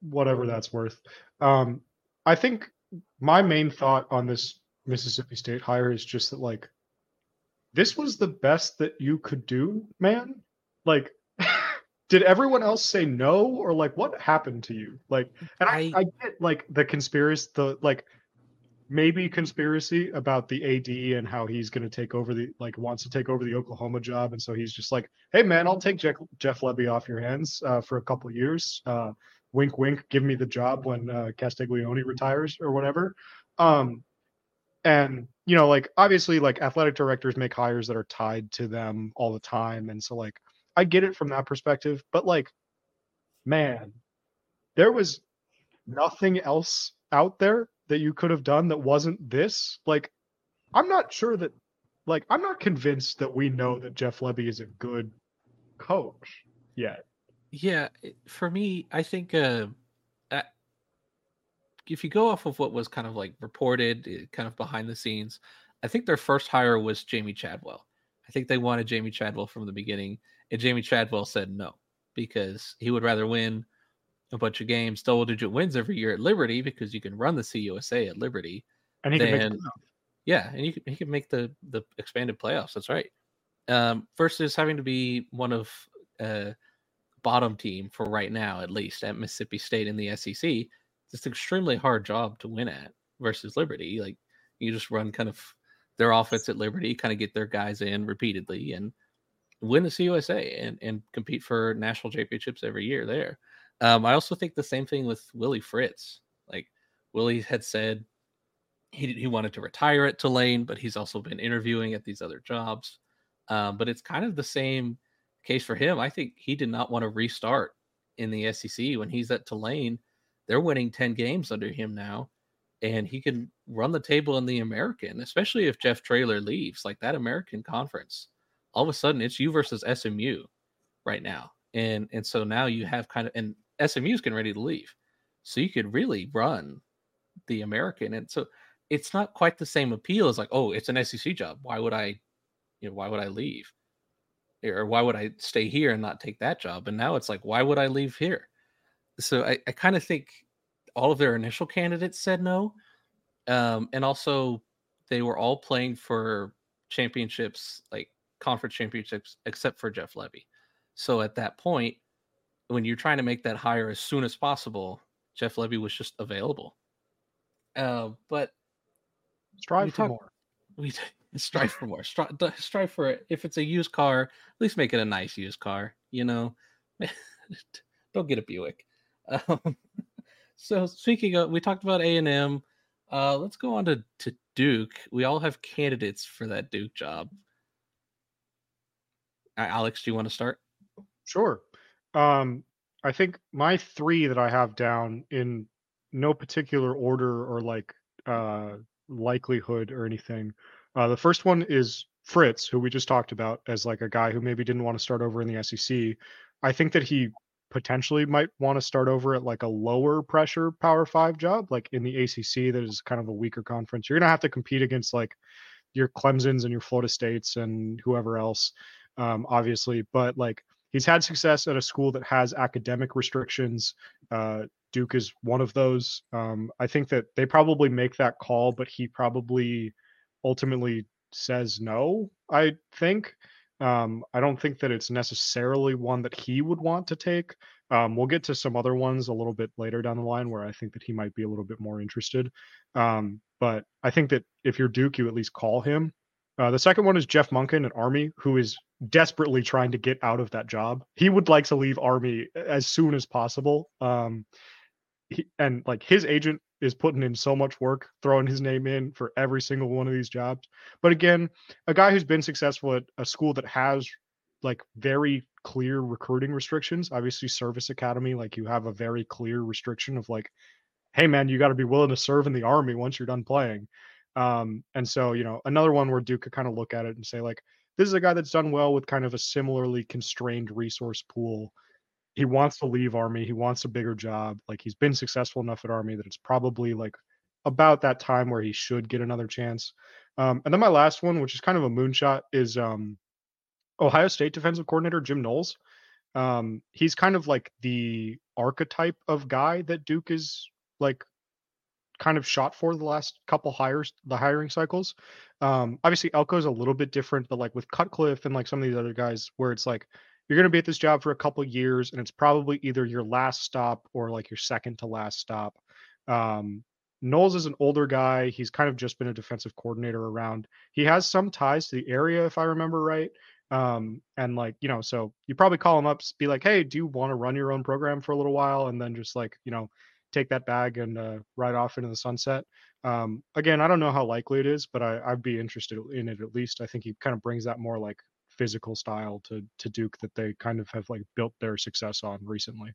whatever that's worth. Um, I think my main thought on this Mississippi State hire is just that like this was the best that you could do, man. Like did everyone else say no or like what happened to you? Like and I, I, I get like the conspiracy the like maybe conspiracy about the AD and how he's going to take over the like wants to take over the Oklahoma job, and so he's just like, "Hey man, I'll take Jeff, Jeff Lebby off your hands uh, for a couple years. Uh, wink, wink. Give me the job when uh, Castiglione retires or whatever." Um, and you know, like obviously, like athletic directors make hires that are tied to them all the time, and so like I get it from that perspective, but like, man, there was nothing else out there that you could have done that wasn't this? Like, I'm not sure that, like, I'm not convinced that we know that Jeff Lebby is a good coach yet. Yeah, for me, I think uh, uh, if you go off of what was kind of like reported, eh, kind of behind the scenes, I think their first hire was Jamey Chadwell. I think they wanted Jamey Chadwell from the beginning, and Jamey Chadwell said no because he would rather win a bunch of games, double digit wins every year at Liberty because you can run the CUSA at Liberty. And he can make Yeah, and you can, he can make the the expanded playoffs. That's right. Um, versus having to be one of uh, bottom team for right now, at least at Mississippi State in the SEC. It's an extremely hard job to win at versus Liberty. Like you just run kind of their offense at Liberty, kind of get their guys in repeatedly and win the CUSA and, and compete for national championships every year there. Um, I also think the same thing with Willie Fritz. Like Willie had said he, he wanted to retire at Tulane, but he's also been interviewing at these other jobs. Um, but it's kind of the same case for him. I think he did not want to restart in the SEC when he's at Tulane. They're winning 10 games under him now, and he can run the table in the American, especially if Jeff Traylor leaves. Like that American conference, all of a sudden it's you versus SMU right now. And and so now you have kind of and SMU's getting ready to leave. So you could really run the American. And so it's not quite the same appeal as like, oh, it's an SEC job. Why would I, you know, why would I leave? Or why would I stay here and not take that job? And now it's like, why would I leave here? So I, I kind of think all of their initial candidates said no. Um, and also they were all playing for championships, like conference championships, except for Jeff Lebby. So at that point, when you're trying to make that hire as soon as possible, Jeff Lebby was just available. Uh, but strive for talk, more. We strive for more. Strive, strive for it. If it's a used car, at least make it a nice used car. You know, don't get a Buick. Um, so speaking of, we talked about A and M. Uh, let's go on to to Duke. We all have candidates for that Duke job. Alex, do you want to start? Sure. Um, I think my three that I have down in no particular order or like uh, likelihood or anything. Uh, the first one is Fritz, who we just talked about as like a guy who maybe didn't want to start over in the SEC. I think that he potentially might want to start over at like a lower pressure Power Five job, like in the ACC, that is kind of a weaker conference. You're gonna have to compete against like your Clemson's and your Florida States and whoever else, um, obviously. But like he's had success at a school that has academic restrictions. Uh, Duke is one of those. Um, I think that they probably make that call, but he probably ultimately says no. I think. Um, I don't think that it's necessarily one that he would want to take. Um, we'll get to some other ones a little bit later down the line where I think that he might be a little bit more interested. Um, but I think that if you're Duke, you at least call him. Uh, the second one is Jeff Monken at Army, who is desperately trying to get out of that job. He would like to leave Army as soon as possible. Um, he, and like his agent is putting in so much work throwing his name in for every single one of these jobs but again a guy who's been successful at a school that has like very clear recruiting restrictions obviously service academy like you have a very clear restriction of like hey man you got to be willing to serve in the army once you're done playing um, and so you know another one where duke could kind of look at it and say like this is a guy that's done well with kind of a similarly constrained resource pool. He wants to leave army. He wants a bigger job. Like he's been successful enough at army that it's probably like about that time where he should get another chance. Um, and then my last one which is kind of a moonshot is um, ohio state defensive coordinator jim knowles. Um, he's kind of like the archetype of guy that duke is like kind of shot for the last couple hires the hiring cycles. Um obviously elko's a little bit different but like with cutcliffe and like some of these other guys where it's like you're going to be at this job for a couple years and it's probably either your last stop or like your second to last stop. Um, knowles is an older guy. He's kind of just been a defensive coordinator around. He has some ties to the area if i remember right. Um, and like you know so you probably call him up be like hey do you want to run your own program for a little while? and then just like you know take that bag and uh, ride off into the sunset um, again i don't know how likely it is but I, i'd be interested in it at least i think he kind of brings that more like physical style to to Duke that they kind of have like built their success on recently.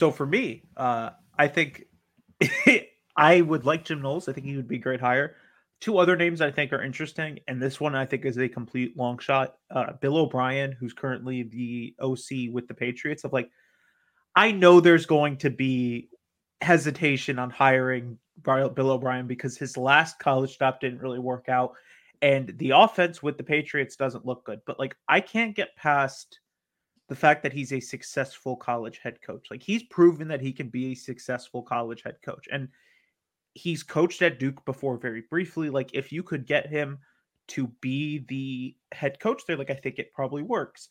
So for me, uh, I think I would like Jim Knowles. I think he would be great hire. Two other names I think are interesting, and this one I think is a complete long shot. Uh, Bill O'Brien, who's currently the OC with the Patriots, of like, I know there's going to be hesitation on hiring Bill O'Brien because his last college stop didn't really work out and the offense with the Patriots doesn't look good. But like, I can't get past the fact that he's a successful college head coach. Like, he's proven that he can be a successful college head coach, and he's coached at Duke before very briefly. Like if you could get him to be the head coach there, like I think it probably works.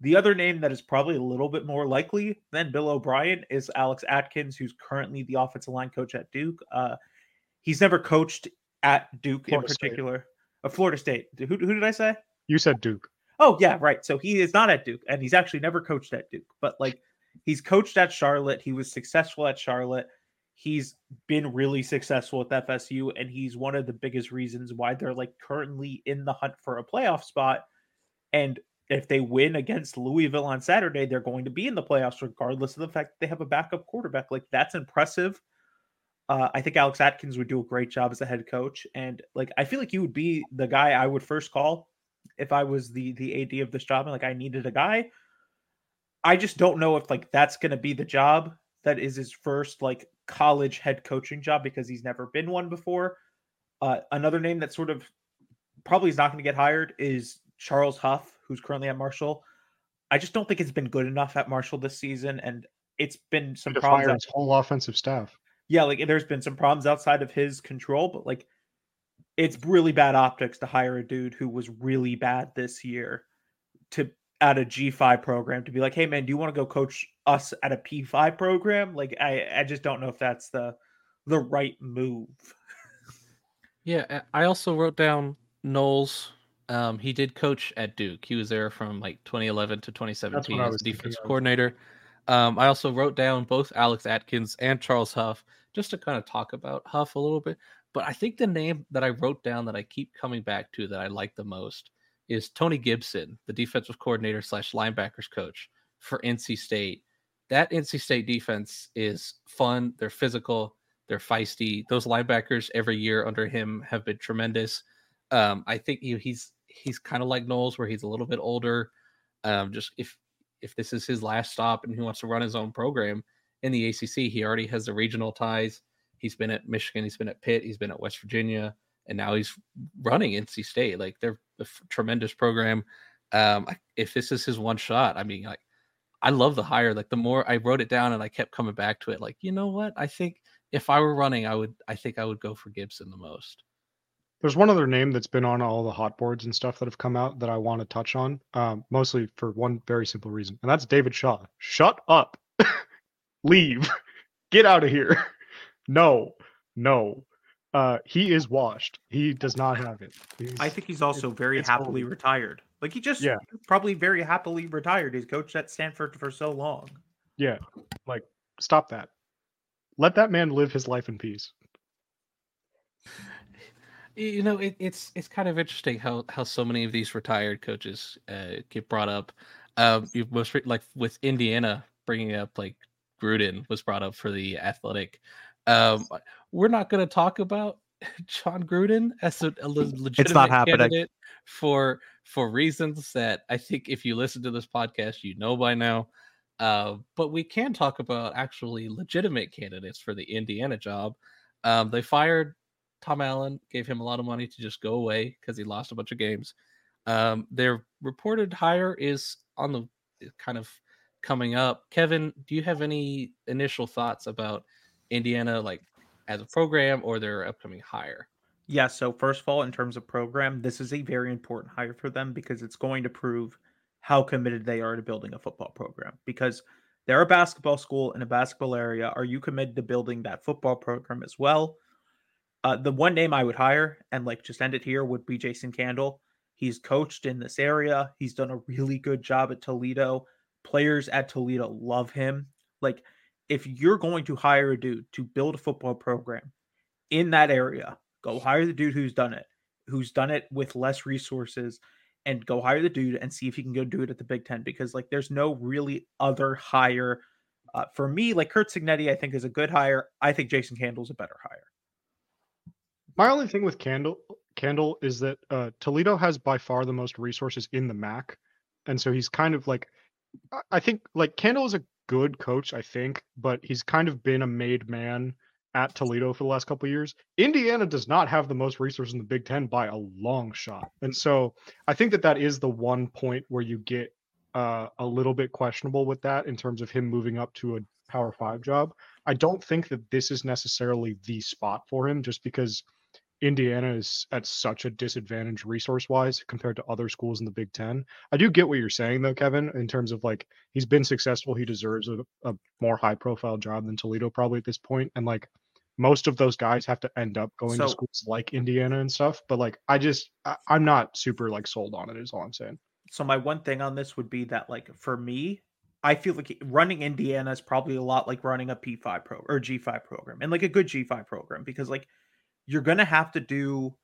The other name that is probably a little bit more likely than Bill O'Brien is Alex Atkins, who's currently the offensive line coach at Duke. Uh, he's never coached at Duke Florida in particular. Uh, Florida State. Who, who did I say? You said Duke. Oh yeah, right. So he is not at Duke, and he's actually never coached at Duke. But like, he's coached at Charlotte. He was successful at Charlotte. He's been really successful at FSU, and he's one of the biggest reasons why they're like currently in the hunt for a playoff spot. And if they win against Louisville on Saturday, they're going to be in the playoffs, regardless of the fact they have a backup quarterback. Like that's impressive. Uh, I think Alex Atkins would do a great job as a head coach, and like I feel like you would be the guy I would first call if I was the the AD of this job. And like I needed a guy. I just don't know if like that's going to be the job that is his first like college head coaching job because he's never been one before. Uh, another name that sort of probably is not going to get hired is Charles Huff, who's currently at Marshall. I just don't think it's been good enough at Marshall this season, and it's been some problems. His whole offensive staff. Yeah, like there's been some problems outside of his control, but like it's really bad optics to hire a dude who was really bad this year to at a G5 program to be like, hey man, do you want to go coach us at a P5 program? Like I I just don't know if that's the the right move. yeah, I also wrote down Knowles um, he did coach at Duke. He was there from like 2011 to 2017 as defense coordinator. Um, I also wrote down both Alex Atkins and Charles Huff just to kind of talk about Huff a little bit. But I think the name that I wrote down that I keep coming back to that I like the most is Tony Gibson, the defensive coordinator slash linebackers coach for NC State. That NC State defense is fun. They're physical. They're feisty. Those linebackers every year under him have been tremendous. Um, I think he, he's he's kind of like Knowles, where he's a little bit older. Um, just if if this is his last stop and he wants to run his own program in the ACC, he already has the regional ties. He's been at Michigan, he's been at Pitt, he's been at West Virginia, and now he's running NC State. Like they're a f- tremendous program. Um, if this is his one shot, I mean, like I love the hire. Like the more I wrote it down and I kept coming back to it, like you know what? I think if I were running, I would. I think I would go for Gibson the most. There's one other name that's been on all the hot boards and stuff that have come out that I want to touch on, um, mostly for one very simple reason, and that's David Shaw. Shut up. Leave. Get out of here. no, no. Uh, he is washed. He does not have it. He's, I think he's also very happily retired. Like he just yeah. probably very happily retired. He's coached at Stanford for so long. Yeah. Like stop that. Let that man live his life in peace you know it, it's it's kind of interesting how how so many of these retired coaches uh, get brought up. Um you most like with indiana bringing up like gruden was brought up for the athletic. Um we're not going to talk about jon gruden as a, a legitimate it's not happening. candidate for for reasons that i think if you listen to this podcast you know by now. Uh, but we can talk about actually legitimate candidates for the indiana job. Um, they fired Tom Allen gave him a lot of money to just go away because he lost a bunch of games. Um, their reported hire is on the eh, kind of coming up. Kevin, do you have any initial thoughts about Indiana, like as a program or their upcoming hire? Yeah. So first of all, in terms of program, this is a very important hire for them because it's going to prove how committed they are to building a football program. Because they're a basketball school in a basketball area. Are you committed to building that football program as well? Uh, the one name I would hire and like just end it here would be Jason Candle. He's coached in this area. He's done a really good job at Toledo. Players at Toledo love him. Like, if you're going to hire a dude to build a football program in that area, go hire the dude who's done it, who's done it with less resources, and go hire the dude and see if he can go do it at the Big Ten because, like, there's no really other hire. Uh, for me, like Curt Cignetti, I think is a good hire. I think Jason Candle's a better hire. My only thing with Candle Candle is that uh, Toledo has by far the most resources in the MAC, and so he's kind of like, I think like Candle is a good coach, I think, but he's kind of been a made man at Toledo for the last couple years. Indiana does not have the most resources in the Big Ten by a long shot, and so I think that that is the one point where you get uh, a little bit questionable with that in terms of him moving up to a Power Five job. I don't think that this is necessarily the spot for him, just because Indiana is at such a disadvantage resource wise compared to other schools in the Big Ten. I do get what you're saying though, Kevin, in terms of like he's been successful. He deserves a, a more high profile job than Toledo probably at this point. And like most of those guys have to end up going so, to schools like Indiana and stuff. But like I just I, I'm not super like sold on it, is all I'm saying. So my one thing on this would be that like for me, I feel like running Indiana is probably a lot like running a P5 pro or G5 program and like a good G5 program because like you're going to have to do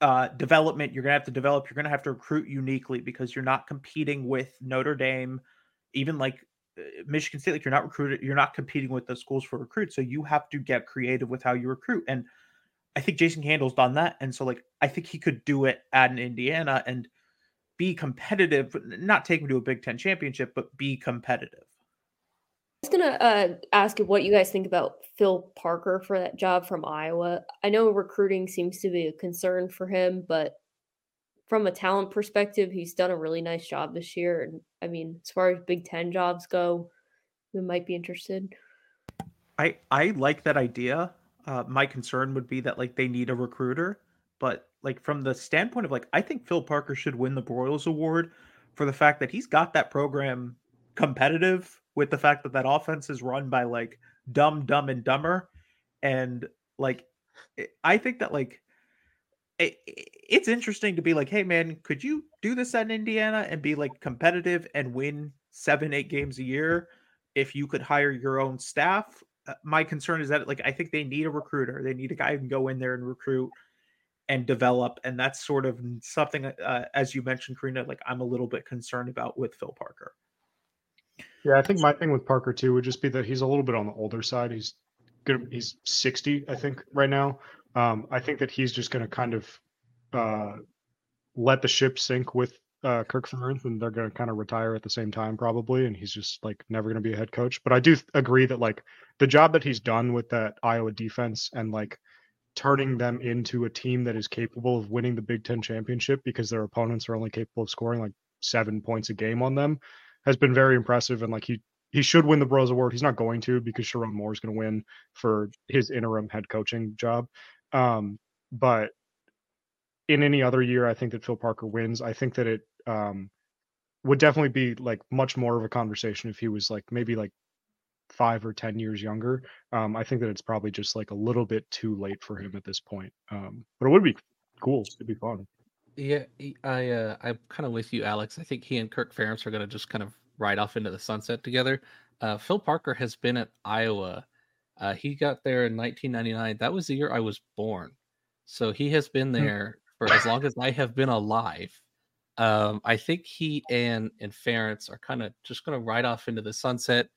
uh, development. You're going to have to develop. You're going to have to recruit uniquely because you're not competing with Notre Dame, even like uh, Michigan State. Like you're not recruited. You're not competing with the schools for recruits. So you have to get creative with how you recruit. And I think Jason Candle's done that. And so like I think he could do it at an Indiana and be competitive, not take him to a Big Ten championship, but be competitive. I was gonna uh, ask what you guys think about Phil Parker for that job from Iowa. I know recruiting seems to be a concern for him, but from a talent perspective, he's done a really nice job this year. And I mean, as far as Big Ten jobs go, we might be interested. I I like that idea. Uh, my concern would be that like they need a recruiter, but like from the standpoint of like I think Phil Parker should win the Broyles Award for the fact that he's got that program competitive with the fact that that offense is run by like dumb, dumb, and dumber, and like I think that like it, it's interesting to be like, hey man, could you do this at Indiana and be like competitive and win seven, eight games a year if you could hire your own staff? Uh, my concern is that like I think they need a recruiter. They need a guy who can go in there and recruit and develop, and that's sort of something uh, as you mentioned, Karina. Like I'm a little bit concerned about with Phil Parker. Yeah, I think my thing with Parker too would just be that he's a little bit on the older side. He's good. He's 60, I think, right now. Um, I think that he's just going to kind of uh, let the ship sink with uh, Kirk Ferentz, and they're going to kind of retire at the same time, probably. And he's just like never going to be a head coach. But I do agree that like the job that he's done with that Iowa defense and like turning them into a team that is capable of winning the Big Ten championship because their opponents are only capable of scoring like seven points a game on them has been very impressive and like he he should win the Broyles Award. He's not going to because Sherrone Moore is going to win for his interim head coaching job. Um, but in any other year, I think that Phil Parker wins. I think that it um, would definitely be like much more of a conversation if he was like maybe like five or ten years younger. Um, I think that it's probably just like a little bit too late for him at this point. Um, but it would be cool. It'd be fun. Yeah, I uh, I'm kind of with you, Alex. I think he and Kirk Ferentz are going to just kind of ride off into the sunset together. Uh, Phil Parker has been at Iowa. Uh, he got there in 1999. That was the year I was born. So he has been hmm. there for as long as I have been alive. Um, I think he and and Ferentz are kind of just going to ride off into the sunset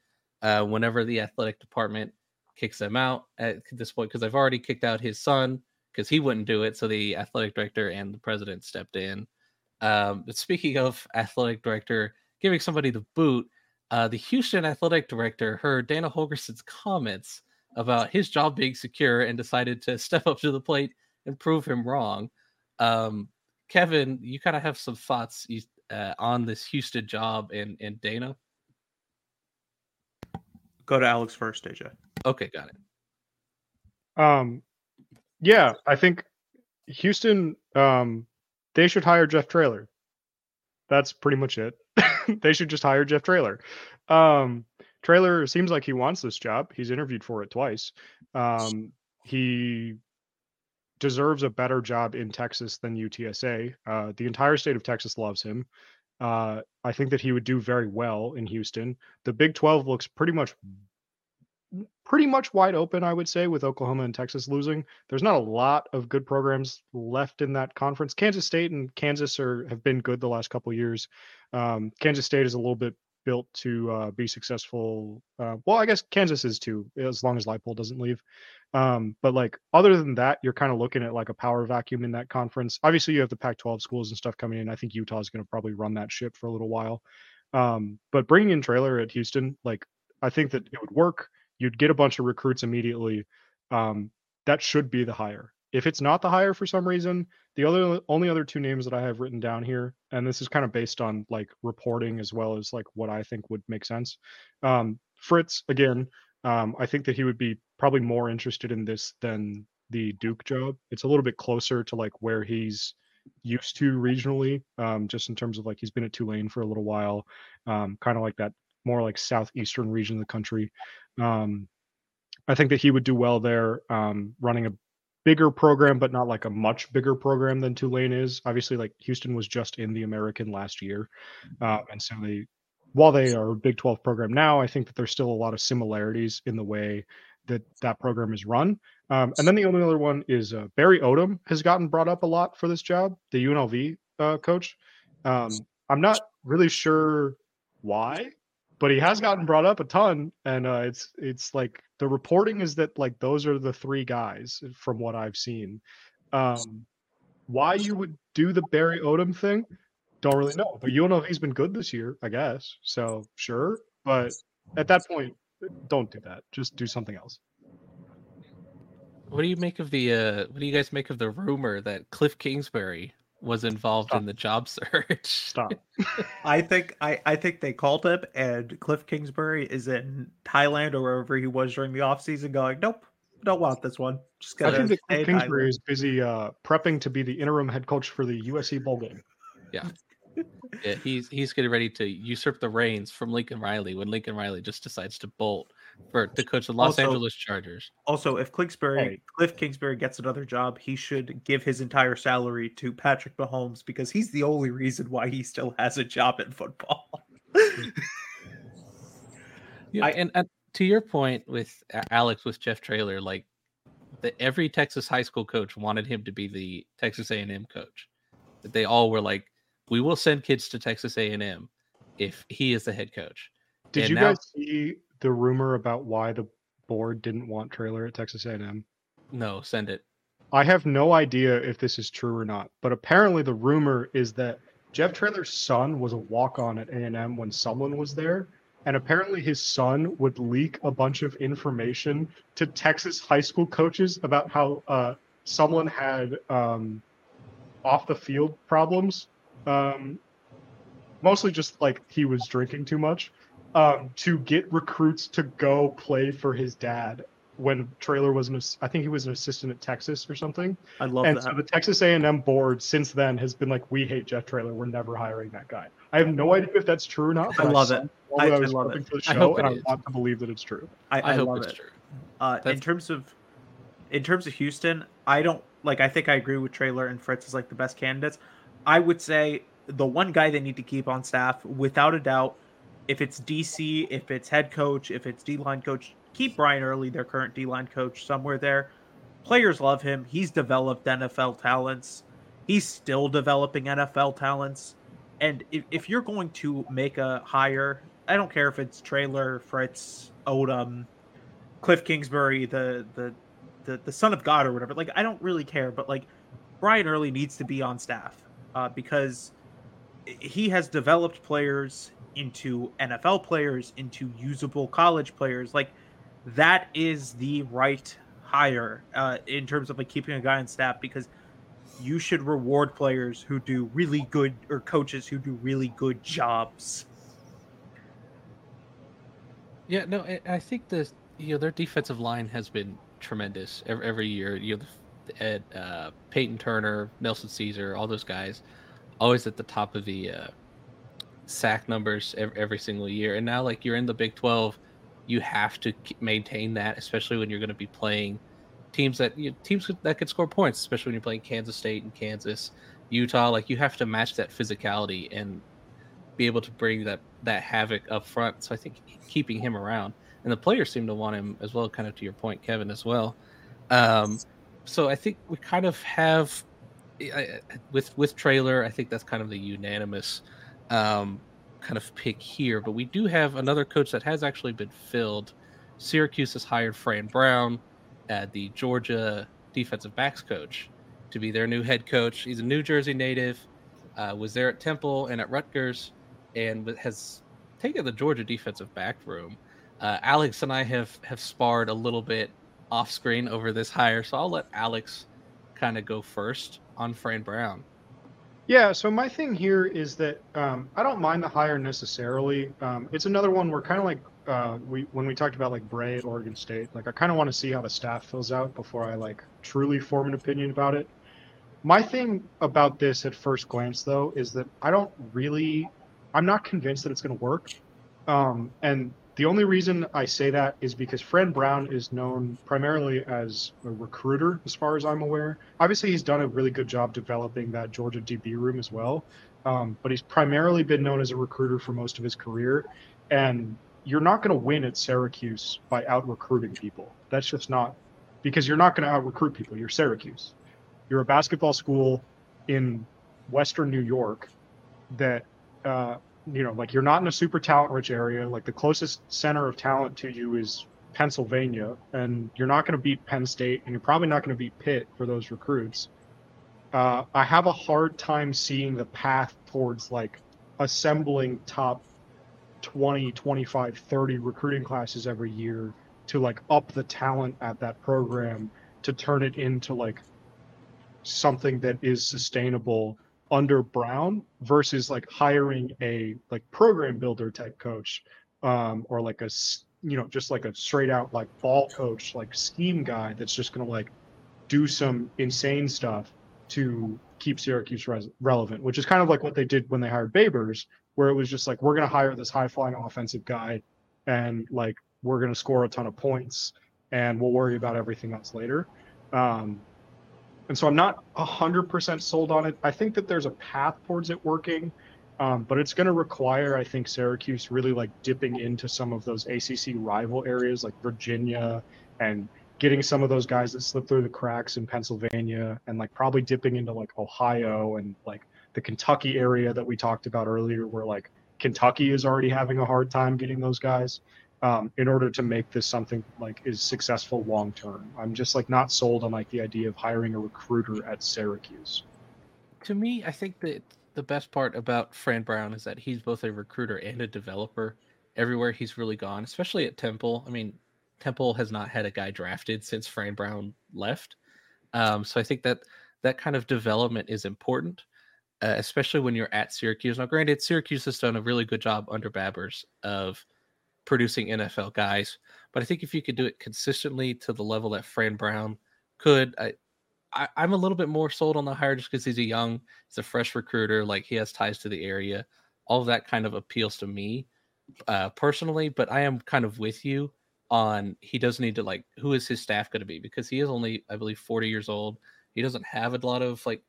uh, whenever the athletic department kicks them out at this point because I've already kicked out his son because he wouldn't do it. So the athletic director and the president stepped in. Um, but speaking of athletic director giving somebody the boot, uh, the Houston athletic director heard Dana Holgorsen's comments about his job being secure and decided to step up to the plate and prove him wrong. Um, Kevin, you kind of have some thoughts uh, on this Houston job and, and Dana? Go to Alex first, AJ. Okay, got it. Um, yeah, I think Houston, um, they should hire Jeff Traylor. That's pretty much it. they should just hire Jeff Traylor. Um, Traylor seems like he wants this job. He's interviewed for it twice. Um, he deserves a better job in Texas than UTSA. Uh, the entire state of Texas loves him. Uh, I think that he would do very well in Houston. The Big 12 looks pretty much pretty much wide open, I would say, with Oklahoma and Texas losing. There's not a lot of good programs left in that conference. Kansas State and Kansas are have been good the last couple years. Um, Kansas State is a little bit built to uh, be successful. Uh, well, I guess Kansas is too, as long as Leipold doesn't leave. Um, but like other than that, you're kind of looking at like a power vacuum in that conference. Obviously, you have the Pac-12 schools and stuff coming in. I think Utah is going to probably run that ship for a little while. Um, but bringing in Traylor at Houston, like I think that it would work. You'd get a bunch of recruits immediately. Um, that should be the hire. If it's not the hire for some reason, the other only other two names that I have written down here, and this is kind of based on like reporting as well as like what I think would make sense. Um, Fritz again, um, I think that he would be probably more interested in this than the Duke job. It's a little bit closer to like where he's used to regionally, um, just in terms of like he's been at Tulane for a little while, um, kind of like that more like southeastern region of the country. Um, I think that he would do well there, um, running a bigger program, but not like a much bigger program than Tulane is. Obviously, like Houston was just in the American last year, uh, and so they, while they are a Big 12 program now, I think that there's still a lot of similarities in the way that that program is run. Um, and then the only other one is uh, Barry Odom has gotten brought up a lot for this job, the UNLV uh, coach. Um, I'm not really sure why, but he has gotten brought up a ton, and uh, it's it's like the reporting is that like those are the three guys from what I've seen. Um, why you would do the Barry Odom thing, don't really know. But UNLV's been good this year, I guess. So sure, but at that point, don't do that. Just do something else. What do you make of the uh what do you guys make of the rumor that Cliff Kingsbury was involved Stop. in the job search? Stop. I think I, I think they called him and Cliff Kingsbury is in Thailand or wherever he was during the offseason going, Nope, don't want this one. Just I gotta think that stay Cliff Kingsbury Thailand." is busy uh, prepping to be the interim head coach for the USC bowl game. Yeah. Yeah, he's he's getting ready to usurp the reins from Lincoln Riley when Lincoln Riley just decides to bolt for to coach the Los Also- Angeles Chargers. Also, if Kingsbury, Hey. Cliff Kingsbury gets another job, he should give his entire salary to Patrick Mahomes because he's the only reason why he still has a job in football. Mm. Yeah, I- and, and to your point with Alex with Jeff Traylor, like the, every Texas high school coach wanted him to be the Texas A&M coach. That they all were like, "We will send kids to Texas A&M if he is the head coach." Did And you now- guys see the rumor about why the board didn't want traylor at Texas A&M? No, send it. I have no idea if this is true or not, but apparently the rumor is that Jeff Traylor's son was a walk-on at A&M when someone was there, and apparently his son would leak a bunch of information to Texas high school coaches about how uh, someone had um, off the field problems, um, mostly just like he was drinking too much, um, to get recruits to go play for his dad when Traylor was an, I think he was an assistant at Texas or something. I love and that. so the Texas A&M board since then has been like, we hate Jeff Traylor. We're never hiring that guy. I have no idea if that's true or not. I love saw it. I- I, I was love it. for the I show, hope and it I want to believe that it's true. I, I, I hope love it's it. true. Uh, in terms of in terms of Houston, I don't like. I think I agree with Trailer and Fritz is like the best candidates. I would say the one guy they need to keep on staff, without a doubt, if it's DC, if it's head coach, if it's D line coach, keep Brian Early, their current D line coach, somewhere there. Players love him. He's developed NFL talents. He's still developing NFL talents. And if, if you're going to make a hire, I don't care if it's Traylor, Fritz, Odom, Cliff Kingsbury, the the the, the son of God or whatever. Like I don't really care, but like Brian Early needs to be on staff uh, because he has developed players into NFL players, into usable college players. Like that is the right hire uh, in terms of like keeping a guy on staff because you should reward players who do really good or coaches who do really good jobs. Yeah, no, I, think the you know their defensive line has been tremendous every, every year. You know, Ed, uh, Peyton Turner, Nelson Ceaser, all those guys, always at the top of the uh, sack numbers every, every single year. And now, like you're in the Big Twelve, you have to maintain that, especially when you're going to be playing teams that you know, teams that could score points, especially when you're playing Kansas State and Kansas, Utah. Like you have to match that physicality and be able to bring that that havoc up front. So I think keeping him around, and the players seem to want him as well. Kind of to your point, Kevin, as well. Um, so I think we kind of have I- with with traylor. I think that's kind of the unanimous um, kind of pick here. But we do have another coach that has actually been filled. Syracuse has hired Fran Brown, uh, the Georgia defensive backs coach, to be their new head coach. He's a New Jersey native. Uh, was there at Temple and at Rutgers, and has taken the Georgia defensive back room. Uh, Alex and I have have sparred a little bit off screen over this hire, so I'll let Alex kind of go first on Fran Brown? Yeah, so my thing here is that um, I don't mind the hire necessarily. Um, it's another one where kind of like uh, we when we talked about like Bray at Oregon State, like I kind of want to see how the staff fills out before I like truly form an opinion about it. My thing about this at first glance, though, is that I don't really, I'm not convinced that it's going to work. Um, and the only reason I say that is because Fran Brown is known primarily as a recruiter, as far as I'm aware. Obviously, he's done a really good job developing that Georgia DB room as well. Um, but he's primarily been known as a recruiter for most of his career. And you're not going to win at Syracuse by out recruiting people. That's just not because you're not going to out recruit people. You're Syracuse. You're a basketball school in Western New York that uh, you know, like you're not in a super talent rich area. Like the closest center of talent to you is Pennsylvania, and you're not going to beat Penn State, and you're probably not going to beat Pitt for those recruits. Uh, I have a hard time seeing the path towards like assembling top 20, 25, 30 recruiting classes every year to like up the talent at that program to turn it into like something that is sustainable under Brown versus like hiring a like program builder type coach um, or like a you know just like a straight out like ball coach like scheme guy that's just gonna like do some insane stuff to keep Syracuse res- relevant, which is kind of like what they did when they hired Babers, where it was just like we're gonna hire this high flying offensive guy and like we're gonna score a ton of points and we'll worry about everything else later. Um, and so I'm not 100% sold on it. I think that there's a path towards it working, um, but it's going to require, I think, Syracuse really like dipping into some of those ACC rival areas like Virginia and getting some of those guys that slip through the cracks in Pennsylvania and like probably dipping into like Ohio and like the Kentucky area that we talked about earlier, where like Kentucky is already having a hard time getting those guys um, in order to make this something like is successful long term. I'm just like not sold on like the idea of hiring a recruiter at Syracuse. To me, I think that the best part about Fran Brown is that he's both a recruiter and a developer. Everywhere he's really gone, especially at Temple. I mean, Temple has not had a guy drafted since Fran Brown left. Um, so I think that that kind of development is important, uh, especially when you're at Syracuse. Now, granted, Syracuse has done a really good job under Babers of producing NFL guys. But I think if you could do it consistently to the level that Fran Brown could, I, I am a little bit more sold on the hire just because he's a young, he's a fresh recruiter, like he has ties to the area. All of that kind of appeals to me uh, personally, but I am kind of with you on he does need to like who is his staff going to be because he is only I believe 40 years old. He doesn't have a lot of like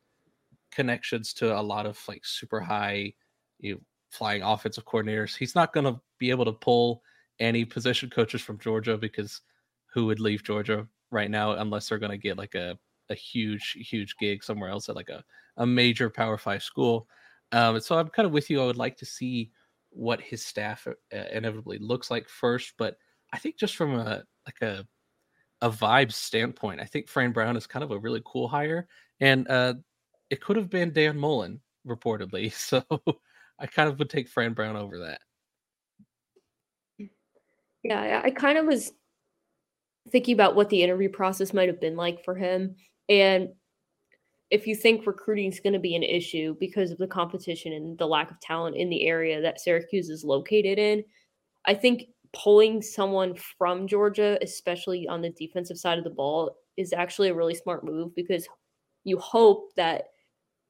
connections to a lot of like super high you know, flying offensive coordinators. He's not going to be able to pull any position coaches from Georgia because who would leave Georgia right now unless they're going to get like a, a huge, huge gig somewhere else at like a, a major Power Five school. Um, so I'm kind of with you. I would like to see what his staff uh, inevitably looks like first, but I think just from a like a a vibe standpoint, I think Fran Brown is kind of a really cool hire, and uh, it could have been Dan Mullen reportedly. So I kind of would take Fran Brown over that. Yeah, I kind of was thinking about what the interview process might have been like for him. And if you think recruiting is going to be an issue because of the competition and the lack of talent in the area that Syracuse is located in, I think pulling someone from Georgia, especially on the defensive side of the ball, is actually a really smart move because you hope that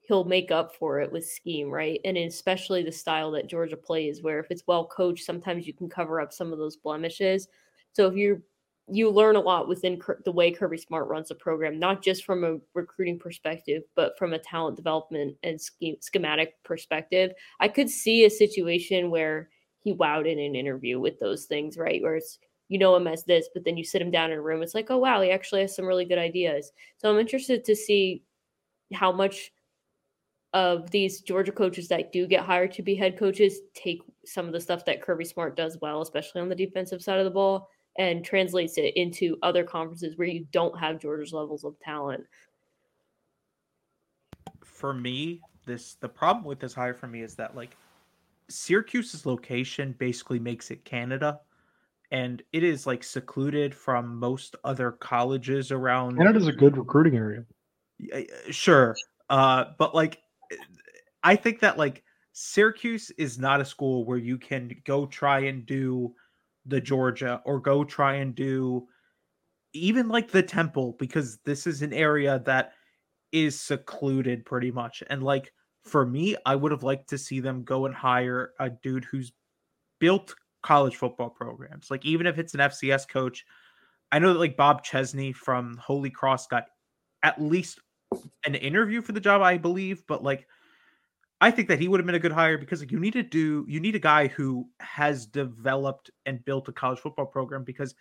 he'll make up for it with scheme, right? And especially the style that Georgia plays, where if it's well coached, sometimes you can cover up some of those blemishes. So if you you learn a lot within the way Kirby Smart runs the program, not just from a recruiting perspective, but from a talent development and scheme, schematic perspective. I could see a situation where he wowed in an interview with those things, right? Where it's you know him as this, but then you sit him down in a room, it's like, oh wow, he actually has some really good ideas. So I'm interested to see how much of these Georgia coaches that do get hired to be head coaches take some of the stuff that Kirby Smart does well, especially on the defensive side of the ball, and translates it into other conferences where you don't have Georgia's levels of talent. For me, this the problem with this hire for me is that like Syracuse's location basically makes it Canada and it is like secluded from most other colleges around Canada's a good recruiting area. Sure, Uh, but like, I think that like Syracuse is not a school where you can go try and do the Georgia or go try and do even like the Temple because this is an area that is secluded pretty much. And like for me, I would have liked to see them go and hire a dude who's built college football programs. Like even if it's an FCS coach, I know that like Bob Chesney from Holy Cross got at least an interview for the job, I believe, but like I think that he would have been a good hire because like you need to do you need a guy who has developed and built a college football program because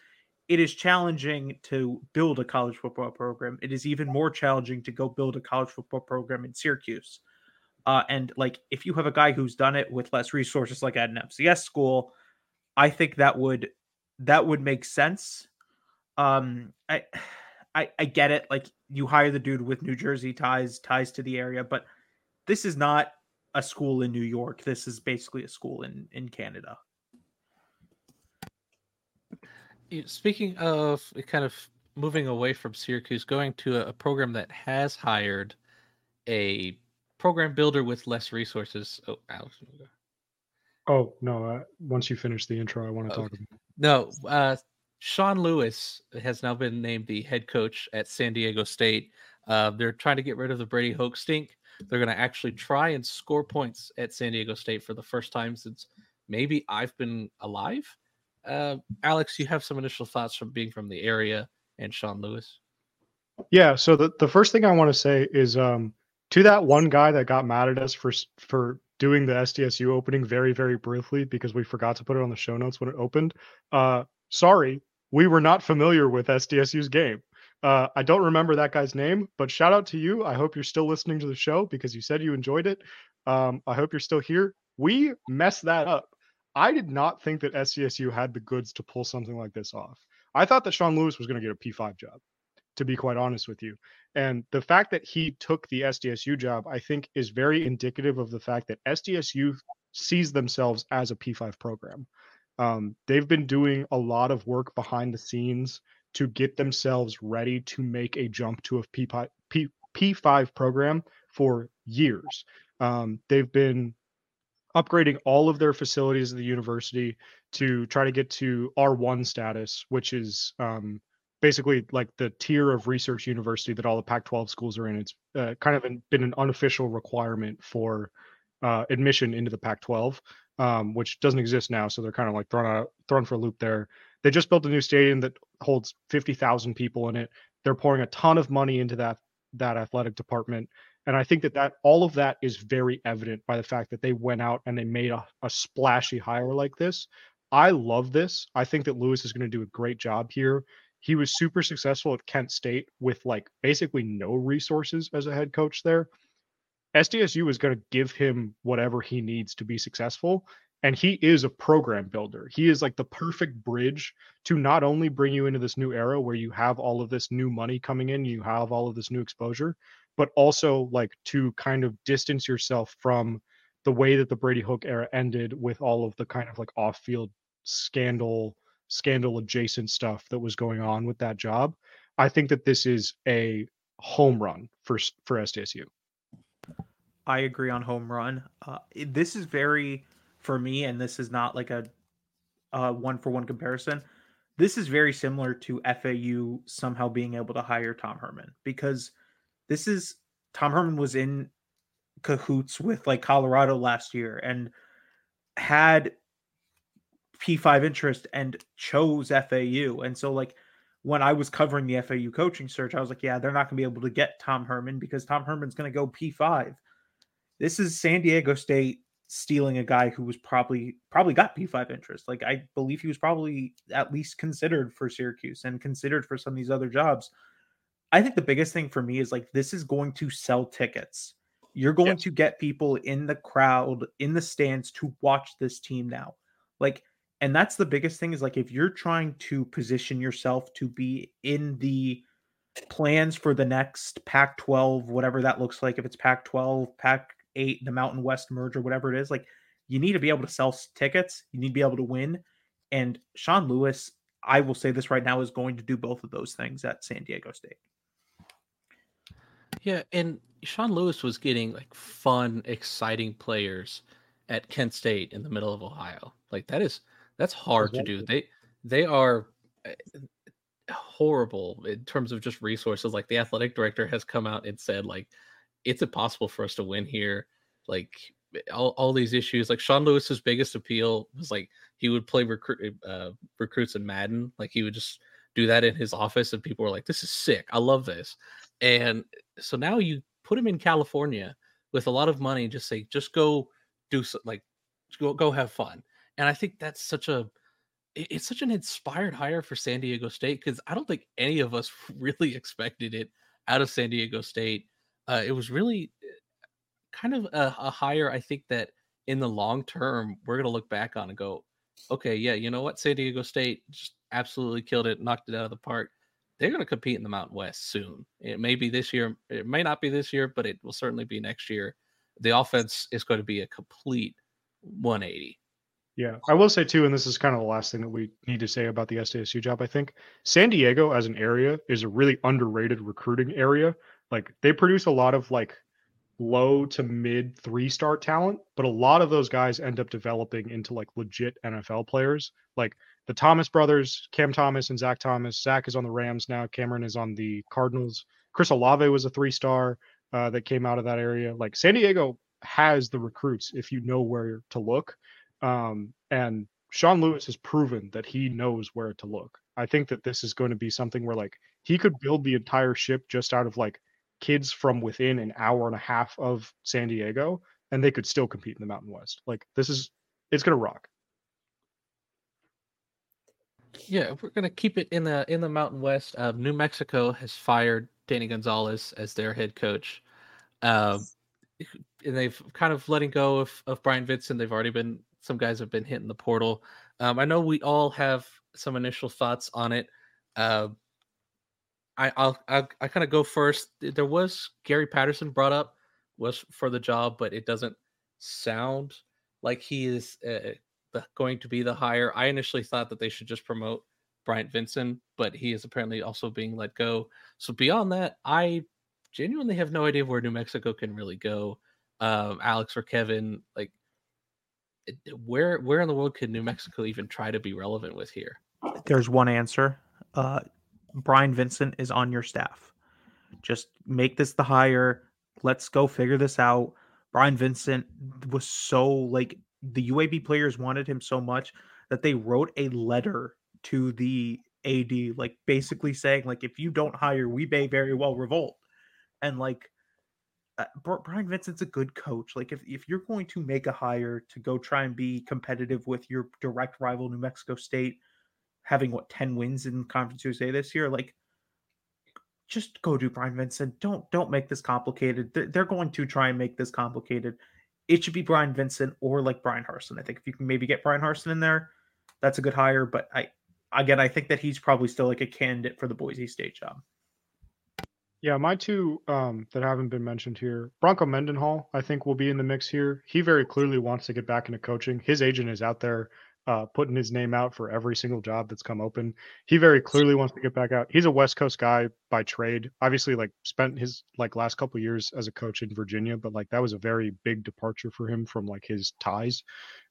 it is challenging to build a college football program. It is even more challenging to go build a college football program in Syracuse. Uh, and like if you have a guy who's done it with less resources, like at an FCS school, I think that would that would make sense. Um, I I I get it. Like you hire the dude with New Jersey ties, ties to the area, but this is not a school in New York. This is basically a school in in Canada. Speaking of kind of moving away from Syracuse, going to a, a program that has hired a program builder with less resources. Oh, Alex. Oh no! Uh, once you finish the intro, I want to okay. talk. About. No, uh, Sean Lewis has now been named the head coach at San Diego State. Uh, they're trying to get rid of the Brady Hoke stink. They're going to actually try and score points at San Diego State for the first time since maybe I've been alive. Uh, Alex, you have some initial thoughts from being from the area and Sean Lewis. Yeah. So the, the first thing I want to say is um, to that one guy that got mad at us for for doing the SDSU opening very very briefly because we forgot to put it on the show notes when it opened. Uh, sorry, we were not familiar with SDSU's game. Uh, I don't remember that guy's name, but shout out to you. I hope you're still listening to the show because you said you enjoyed it. Um, I hope you're still here. We messed that up. I did not think that SDSU had the goods to pull something like this off. I thought that Sean Lewis was going to get a P5 job, to be quite honest with you. And the fact that he took the SDSU job, I think, is very indicative of the fact that SDSU sees themselves as a P5 program. Um, they've been doing a lot of work behind the scenes to get themselves ready to make a jump to a P5, P, P5 program for years. Um, they've been upgrading all of their facilities at the university to try to get to R1 status, which is um, basically like the tier of research university that all the Pac 12 schools are in. It's uh, kind of been an unofficial requirement for uh, admission into the Pac 12, um, which doesn't exist now. So they're kind of like thrown out, thrown for a loop there. They just built a new stadium that holds 50,000 people in it. They're pouring a ton of money into that that athletic department. And I think that that all of that is very evident by the fact that they went out and they made a, a splashy hire like this. I love this. I think that Lewis is going to do a great job here. He was super successful at Kent State with like basically no resources as a head coach there. SDSU is going to give him whatever he needs to be successful and he is a program builder. He is like the perfect bridge to not only bring you into this new era where you have all of this new money coming in, you have all of this new exposure, but also like to kind of distance yourself from the way that the Brady Hoke era ended with all of the kind of like off-field scandal scandal adjacent stuff that was going on with that job. I think that this is a home run for for SDSU. I agree on home run. Uh, this is very for me, and this is not like a, one for one comparison. This is very similar to FAU somehow being able to hire Tom Herman because this is Tom Herman was in cahoots with like Colorado last year and had P5 interest and chose FAU. And so, like, when I was covering the FAU coaching search, I was like, yeah, they're not going to be able to get Tom Herman because Tom Herman's going to go P5. This is San Diego State stealing a guy who was probably probably got P5 interest. Like I believe he was probably at least considered for Syracuse and considered for some of these other jobs. I think the biggest thing for me is like this is going to sell tickets. You're going to get people in the crowd, in the stands to watch this team now. Like and that's the biggest thing is like if you're trying to position yourself to be in the plans for the next Pac 12, whatever that looks like, if it's Pac 12, Pac eight, the Mountain West merger, whatever it is, like you need to be able to sell tickets. You need to be able to win. And Sean Lewis, I will say this right now, is going to do both of those things at San Diego State. Yeah, and Sean Lewis was getting like fun, exciting players at Kent State in the middle of Ohio. Like that is that's hard exactly. to do. They they are eh, horrible in terms of just resources. Like the athletic director has come out and said like it's impossible for us to win here. Like all, all these issues. Like Sean Lewis's biggest appeal was like he would play recruit uh, recruits in Madden. Like he would just do that in his office, and people were like, "This is sick. I love this." And so now you put him in California with a lot of money. Just say, just go do so, like go go have fun. And I think that's such a it's such an inspired hire for San Diego State because I don't think any of us really expected it out of San Diego State. Uh, it was really kind of a, a hire I think that in the long term we're gonna look back on and go, okay, yeah, you know what, San Diego State just absolutely killed it, knocked it out of the park. They're going to compete in the Mountain West soon. It may be this year, it may not be this year, but it will certainly be next year. The offense is going to be a complete 180. Yeah, I will say too, and this is kind of the last thing that we need to say about the SDSU job. I think San Diego as an area is a really underrated recruiting area. Like they produce a lot of like low to mid three star talent, but a lot of those guys end up developing into like legit NFL players. Like the Thomas brothers, Cam Thomas and Zach Thomas. Zach is on the Rams now. Cameron is on the Cardinals. Chris Olave was a three star uh, that came out of that area. Like San Diego has the recruits if you know where to look. Um, and Sean Lewis has proven that he knows where to look. I think that this is going to be something where like he could build the entire ship just out of like kids from within an hour and a half of San Diego, and they could still compete in the Mountain West. Like this is, it's gonna rock. Yeah, we're gonna keep it in the in the Mountain West. Uh, New Mexico has fired Danny Gonzales as their head coach, uh, and they've kind of letting go of of Bryant Vincent. They've already been some guys have been hitting the portal. Um, I know we all have some initial thoughts on it. Uh, I I'll, I'll I kind of go first. There was Gary Patterson brought up was for the job, but it doesn't sound like he is uh, going to be the hire. I initially thought that they should just promote Bryant Vincent, but he is apparently also being let go. So beyond that, I genuinely have no idea where New Mexico can really go. Um, Alex or Kevin, like where where in the world could New Mexico even try to be relevant with here? There's one answer. Uh, Bryant Vincent is on your staff. Just make this the hire. Let's go figure this out. Bryant Vincent was so like the UAB players wanted him so much that they wrote a letter to the AD, like basically saying, like, if you don't hire, we may very well revolt. And like uh, Bryant Vincent's a good coach. Like if, if you're going to make a hire to go try and be competitive with your direct rival New Mexico State, having what 10 wins in Conference USA this year, like just go do Bryant Vincent. Don't don't make this complicated. They're, going to try and make this complicated. It should be Brian Vincent or like Bryan Harsin. I think if you can maybe get Bryan Harsin in there, that's a good hire. But I again, I think that he's probably still like a candidate for the Boise State job. Yeah, my two um, that haven't been mentioned here, Bronco Mendenhall, I think will be in the mix here. He very clearly wants to get back into coaching. His agent is out there uh, putting his name out for every single job that's come open. He very clearly wants to get back out. He's a West Coast guy by trade. Obviously, like spent his like last couple years as a coach in Virginia, but like that was a very big departure for him from like his ties.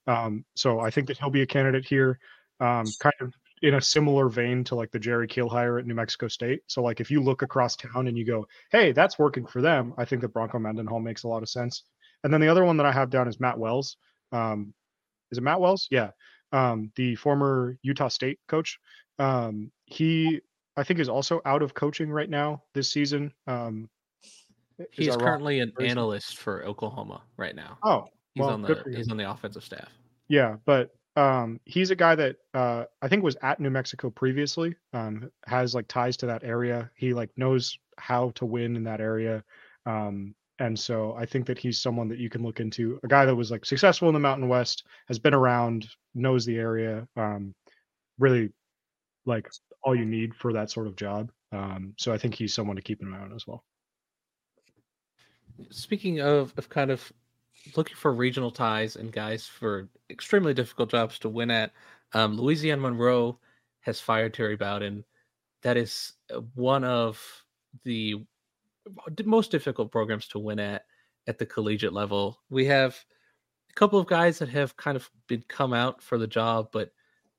Um, so I think that he'll be a candidate here. Um, kind of in a similar vein to like the Jerry Kill hire at New Mexico State. So like if you look across town and you go, hey, that's working for them, I think that Bronco Mendenhall makes a lot of sense. And then the other one that I have down is Matt Wells. Um, is it Matt Wells? Yeah. Um, the former Utah State coach. Um, he I think is also out of coaching right now this season. Um, he's currently an analyst for Oklahoma right now. Oh, he's well, on the he's on the offensive staff. Yeah, but um, he's a guy that uh, I think was at New Mexico previously. Um, has like ties to that area. He like knows how to win in that area. Um, and so I think that he's someone that you can look into. A guy that was like successful in the Mountain West, has been around, knows the area. Um, really, like all you need for that sort of job. Um, so I think he's someone to keep an eye on as well. Speaking of of kind of looking for regional ties and guys for extremely difficult jobs to win at. Um, Louisiana Monroe has fired Terry Bowden. That is uh, one of the most difficult programs to win at at the collegiate level. We have a couple of guys that have kind of been come out for the job, but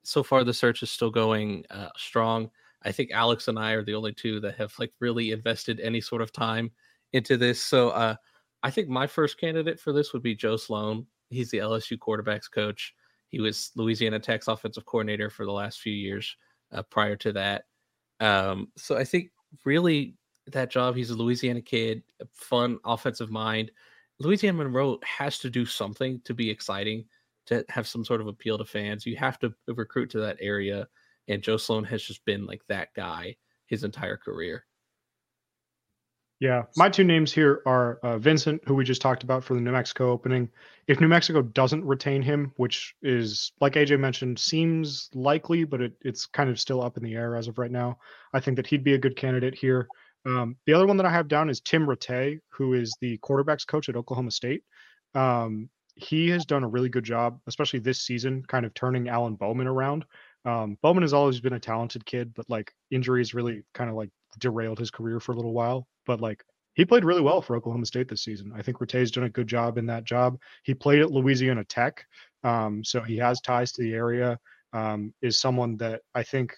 so far the search is still going uh, strong. I think Alex and I are the only two that have like really invested any sort of time into this. So uh, I think my first candidate for this would be Joe Sloan. He's the LSU quarterbacks coach. He was Louisiana Tech's offensive coordinator for the last few years uh, prior to that. Um, so I think really that job. He's a Louisiana kid, fun offensive mind. Louisiana Monroe has to do something to be exciting, to have some sort of appeal to fans. You have to recruit to that area. And Joe Sloan has just been like that guy his entire career. Yeah, my two names here are uh, Vincent, who we just talked about for the New Mexico opening. If New Mexico doesn't retain him, which is, like AJ mentioned, seems likely, but it, it's kind of still up in the air as of right now, I think that he'd be a good candidate here. Um, the other one that I have down is Tim Rattay, who is the quarterbacks coach at Oklahoma State. Um, he has done a really good job, especially this season, kind of turning Alan Bowman around. Um, Bowman has always been a talented kid, but like injuries really kind of like derailed his career for a little while. But like he played really well for Oklahoma State this season. I think Rattay's done a good job in that job. He played at Louisiana Tech, um, so he has ties to the area. Um, is someone that I think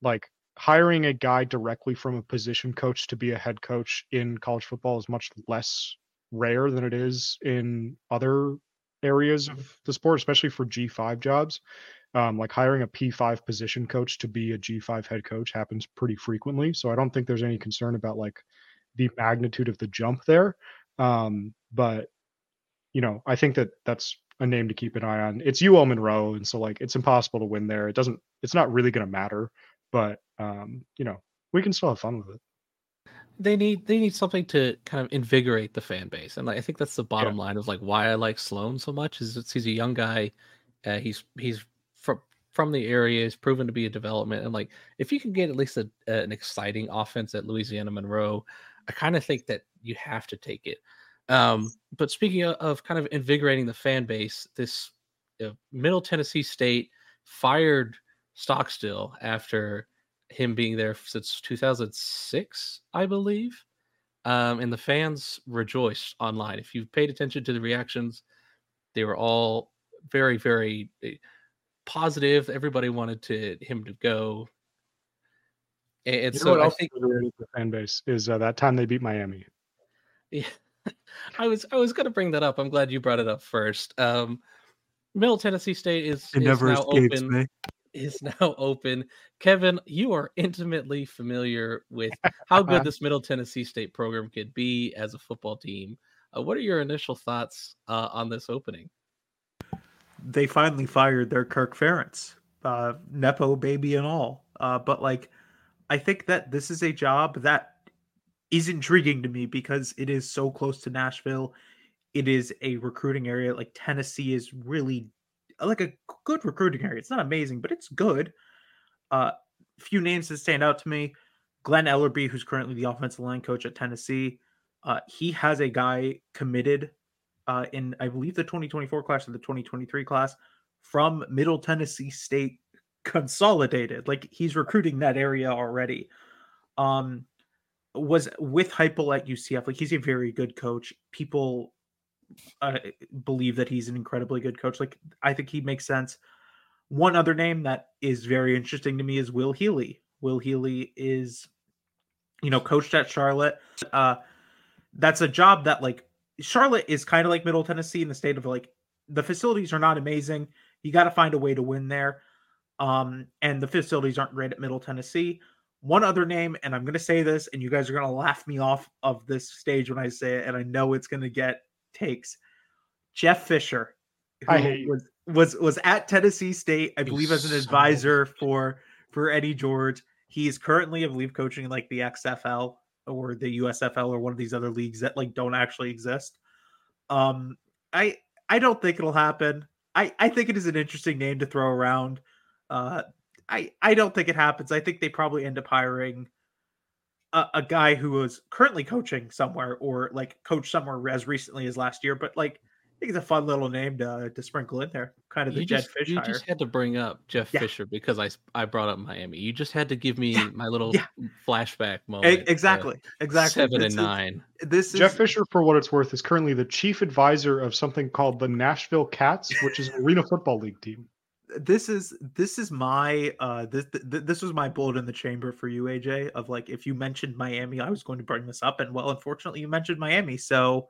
like hiring a guy directly from a position coach to be a head coach in college football is much less rare than it is in other areas of the sport, especially for G5 jobs. Um, like hiring a P5 position coach to be a G5 head coach happens pretty frequently. So I don't think there's any concern about like the magnitude of the jump there. Um, but you know, I think that that's a name to keep an eye on. It's UL Monroe, and so like it's impossible to win there. It doesn't. It's not really going to matter but um, you know, we can still have fun with it. They need they need something to kind of invigorate the fan base, and like, I think that's the bottom yeah. line of like why I like Sloan so much is it's, he's a young guy, uh, he's he's from from the area, he's proven to be a development, and like if you can get at least a, an exciting offense at Louisiana Monroe, I kind of think that you have to take it. Um, but speaking of, of, kind of invigorating the fan base, this uh, Middle Tennessee State fired Stockstill after him being there since 2006, I believe. Um, and the fans rejoiced online. If you've paid attention to the reactions, they were all very, very eh, positive. Everybody wanted to him to go. And, you so I think the fan base is uh, that time they beat Miami. Yeah, I was I was going to bring that up. I'm glad you brought it up first. Um, Middle Tennessee State is, it is never now open. Me is now open. Kevin, you are intimately familiar with how good this Middle Tennessee State program could be as a football team. Uh, what are your initial thoughts uh, on this opening? They finally fired their Kirk Ferentz, uh, Nepo baby and all. Uh, but like, I think that this is a job that is intriguing to me because it is so close to Nashville. It is a recruiting area. Like Tennessee is really like a good recruiting area. It's not amazing, but it's good. Uh, few names that stand out to me: Glen Elarbee, who's currently the offensive line coach at Tennessee. Uh, he has a guy committed uh, in, I believe, the 2024 class or the 2023 class from Middle Tennessee State Consolidated. Like he's recruiting that area already. Um, was with Heupel at UCF. Like he's a very good coach. People I believe that he's an incredibly good coach. Like I think he makes sense. One other name that is very interesting to me is Will Healy. Will Healy is, you know, coached at Charlotte. Uh, that's a job that like Charlotte is kind of like Middle Tennessee in the state of like the facilities are not amazing. You got to find a way to win there. Um, and the facilities aren't great at Middle Tennessee. One other name, and I'm going to say this, and you guys are going to laugh me off of this stage when I say it, and I know it's going to get takes. Jeff Fisher, who was, was was at Tennessee State, I believe, as an advisor for for Eddie George. He is currently, I believe, coaching like the XFL or the USFL or one of these other leagues that like don't actually exist. Um, I I don't think it'll happen. I I think it is an interesting name to throw around. Uh, I I don't think it happens. I think they probably end up hiring a, a guy who was currently coaching somewhere or like coached somewhere as recently as last year, but like I think it's a fun little name to, to sprinkle in there. Kind of the you Jedd just, Fish you hire. just had to bring up Jeff Yeah. Fisher because I I brought up Miami. You just had to give me Yeah, my little yeah. flashback moment. exactly, exactly. Seven This and is- nine. This is Jeff Fisher, for what it's worth, is currently the chief advisor of something called the Nashville Cats, which is an arena football league team. This is this is my uh this th- th- this was my bullet in the chamber for you AJ of like if you mentioned Miami I was going to bring this up and well unfortunately you mentioned Miami so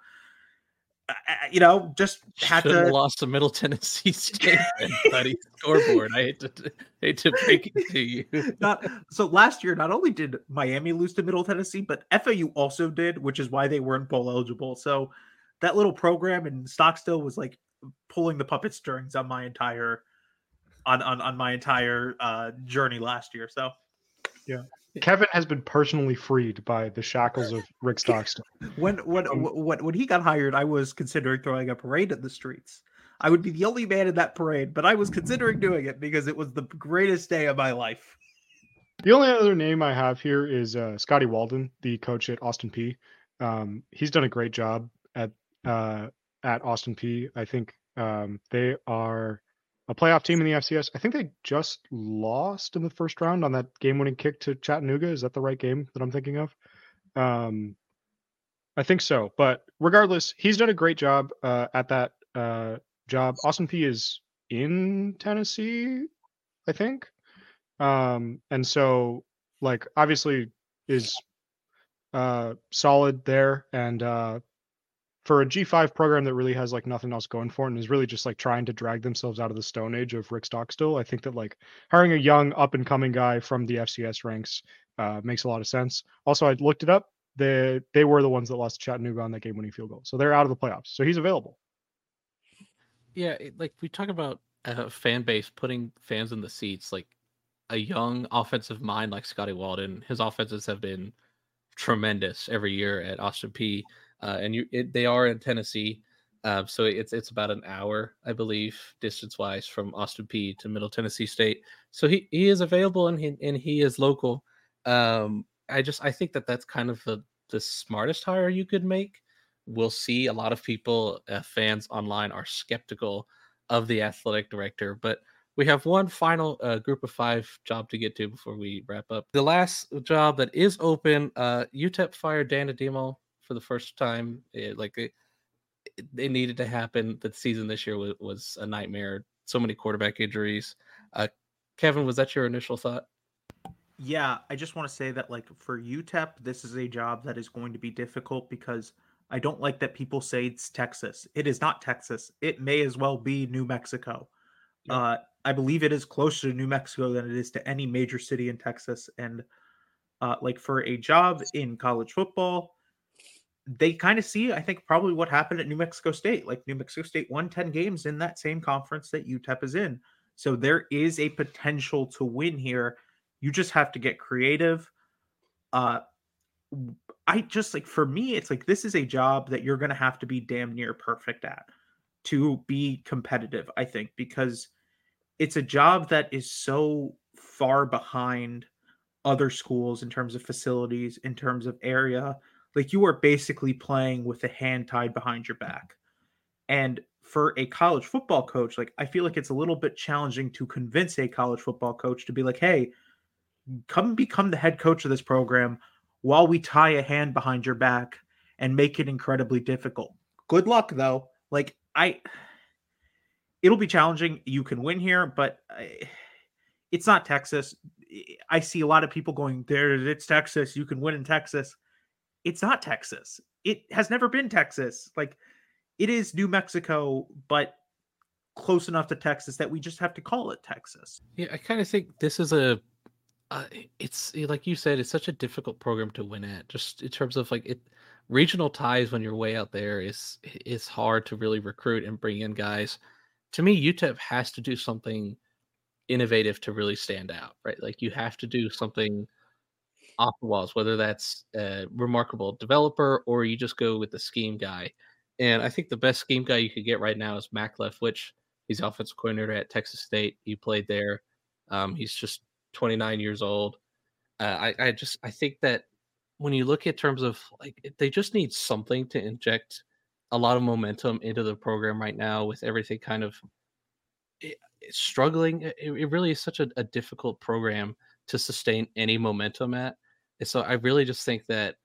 uh, you know just had Should have to lost to Middle Tennessee State buddy. Scoreboard. I hate to hate to break it to you. not so last year not only did Miami lose to Middle Tennessee but FAU also did which is why they weren't bowl eligible so that little program in Stockstill was like pulling the puppet strings on my entire on on, on my entire uh journey last year so yeah. Kevin has been personally freed by the shackles of Rick Stockstill. When when Um, when when he got hired, I was considering throwing a parade in the streets. I would be the only man in that parade, but I was considering doing it because it was the greatest day of my life. The only other name I have here is uh, Scotty Walden, the coach at Austin Peay. Um, he's done a great job at uh, at Austin Peay. I think um, they are a playoff team in the FCS. I think they just lost in the first round on that game-winning kick to Chattanooga. Is that the right game that I'm thinking of? Um, I think so. But regardless, he's done a great job uh, at that uh, job. Austin Peay is in Tennessee, I think. Um, and so like obviously is uh solid there and uh for a G5 program that really has like nothing else going for it and is really just like trying to drag themselves out of the stone age of Rick Stockstill, I think that like hiring a young up and coming guy from the FCS ranks uh makes a lot of sense. Also, I looked it up. They they were the ones that lost Chattanooga on that game winning field goal. So they're out of the playoffs. So he's available. Yeah, like we talk about a fan base putting fans in the seats. Like a young offensive mind like Scotty Walden, his offenses have been tremendous every year at Austin Peay. Uh, and you, it, they are in Tennessee, uh, so it's it's about an hour, I believe, distance wise from Austin Peay to Middle Tennessee State. So he, he is available and he and he is local. Um, I just I think that that's kind of the the smartest hire you could make. We'll see a lot of people, uh, fans online, are skeptical of the athletic director, but we have one final uh, group of five job to get to before we wrap up. The last job that is open, uh, UTEP fired Dana Dimel for the first time. It, like it, it, it needed to happen. The season this year was, was a nightmare. So many quarterback injuries. Uh, Kevin, was that your initial thought? Yeah, I just want to say that like for UTEP, this is a job that is going to be difficult because I don't like that people say it's Texas. It is not Texas. It may as well be New Mexico. Yep. Uh, I believe it is closer to New Mexico than it is to any major city in Texas. And uh, like for a job in college football, they kind of see, I think, probably what happened at New Mexico State. Like New Mexico State won 10 games in that same conference that UTEP is in. So there is a potential to win here. You just have to get creative. Uh, I just like for me, it's like this is a job that you're going to have to be damn near perfect at to be competitive, I think, because it's a job that is so far behind other schools in terms of facilities, in terms of area. Like you are basically playing with a hand tied behind your back. And for a college football coach, like I feel like it's a little bit challenging to convince a college football coach to be like, hey, come become the head coach of this program while we tie a hand behind your back and make it incredibly difficult. Good luck though. Like I it'll be challenging. You can win here, but I, it's not Texas. I see a lot of people going there it's Texas. You can win in Texas. It's not Texas. It has never been Texas. Like it is New Mexico, but close enough to Texas that we just have to call it Texas. Yeah, I kind of think this is a. Uh, it's like you said, it's such a difficult program to win at. Just in terms of like it, regional ties when you're way out there is is hard to really recruit and bring in guys. To me, UTEP has to do something innovative to really stand out, right? Like you have to do something off the walls, whether that's a remarkable developer or you just go with the scheme guy. And I think the best scheme guy you could get right now is Mack Leftwich. He's offensive coordinator at Texas State. He played there. Um, he's just 29 years old. Uh, I, I just I think that when you look at terms of like they just need something to inject a lot of momentum into the program right now with everything kind of it, struggling. It, it, really is such a, a difficult program to sustain any momentum at. So I really just think that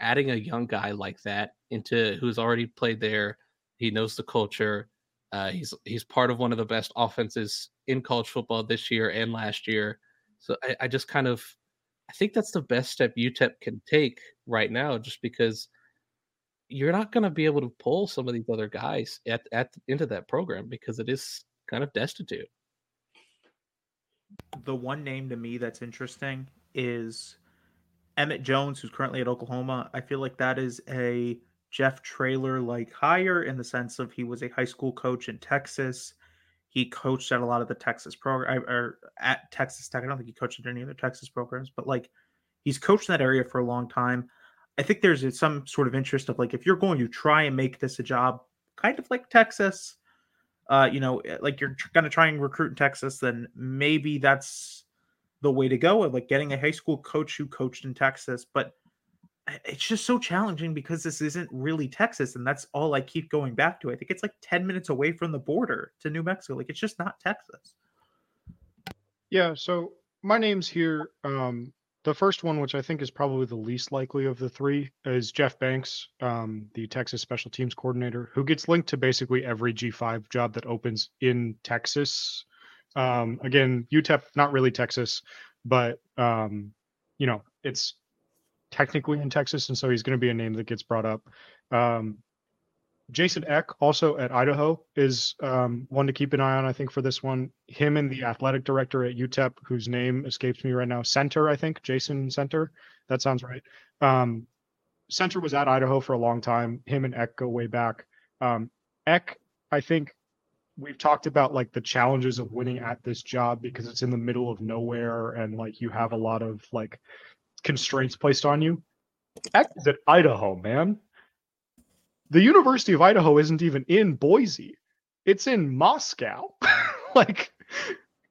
adding a young guy like that into who's already played there, he knows the culture. Uh, he's he's part of one of the best offenses in college football this year and last year. So I, I just kind of I think that's the best step UTEP can take right now, just because you're not going to be able to pull some of these other guys at, at into that program because it is kind of destitute. The one name to me that's interesting is Emmett Jones, who's currently at Oklahoma. I feel like that is a Jeff Traylor like hire in the sense of he was a high school coach in Texas. He coached at a lot of the Texas program or at Texas Tech. I don't think he coached at any other Texas programs, but like he's coached in that area for a long time. I think there's some sort of interest of like if you're going to try and make this a job, kind of like Texas, uh, you know, eh, like you're going to try and recruit in Texas, then maybe that's the way to go. Of like getting a high school coach who coached in Texas, but it's just so challenging because this isn't really Texas, and that's all I keep going back to. I think it's like ten minutes away from the border to New Mexico. Like it's just not Texas. Yeah. So my name's here. Um, the first one, which I think is probably the least likely of the three, is Jeff Banks, um, the Texas Special Teams Coordinator, who gets linked to basically every G5 job that opens in Texas. Um, again, UTEP, not really Texas, but um, you know, it's technically in Texas, and so he's going to be a name that gets brought up. Um, Jason Eck, also at Idaho, is um, one to keep an eye on. I think for this one, him and the athletic director at UTEP, whose name escapes me right now, Senter, I think Jason Senter. That sounds right. Um, Senter was at Idaho for a long time. Him and Eck go way back. Um, Eck, I think we've talked about like the challenges of winning at this job because it's in the middle of nowhere and like you have a lot of like constraints placed on you. Eck is at Idaho, man the University of Idaho isn't even in Boise. It's in Moscow. like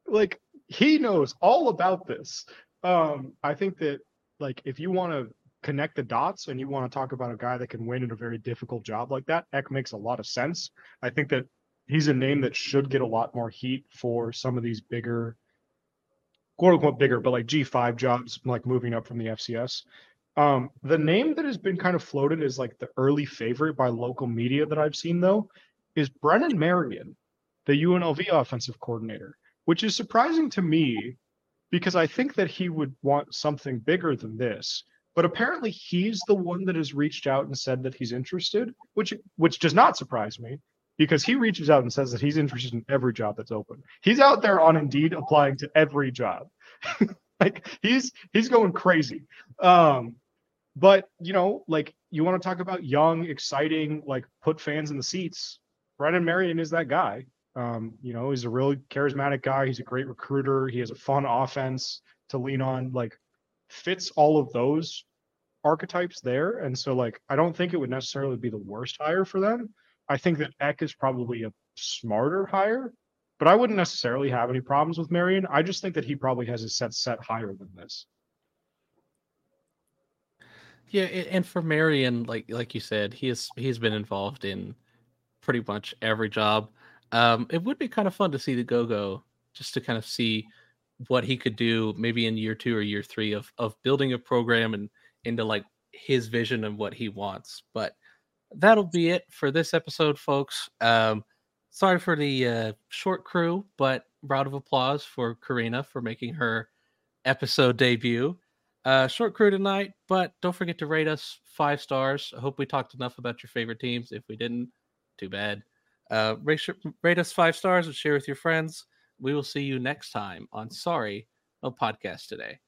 like he knows all about this. Um I think that like if you want to connect the dots and you want to talk about a guy that can win in a very difficult job like that, Eck makes a lot of sense. I think that he's a name that should get a lot more heat for some of these bigger quote unquote bigger, but like G5 jobs, like moving up from the FCS. Um, the name that has been kind of floated as like the early favorite by local media that I've seen though is Brennan Marion, the UNLV offensive coordinator, which is surprising to me because I think that he would want something bigger than this. But apparently he's the one that has reached out and said that he's interested, which which does not surprise me because he reaches out and says that he's interested in every job that's open. He's out there on Indeed applying to every job. like he's he's going crazy. Um, but you know, like you want to talk about young, exciting, like put fans in the seats. Brennan Marion is that guy. Um, you know, he's a really charismatic guy. He's a great recruiter. He has a fun offense to lean on. Like fits all of those archetypes there. And so like I don't think it would necessarily be the worst hire for them. I think that Eck is probably a smarter hire, but I wouldn't necessarily have any problems with Marion. I just think that he probably has his set set higher than this. Yeah, and for Marion, like like you said, he is he's been involved in pretty much every job. Um, it would be kind of fun to see the go go, just to kind of see what he could do, maybe in year two or year three of of building a program and into like his vision of what he wants. But that'll be it for this episode, folks. Um, sorry for the uh, short crew, but round of applause for Karina for making her episode debut. Uh, short crew tonight, but don't forget to rate us five stars. I hope we talked enough about your favorite teams. If we didn't, too bad. Uh, rate, rate us five stars and share with your friends. We will see you next time on Sorry, no podcast today.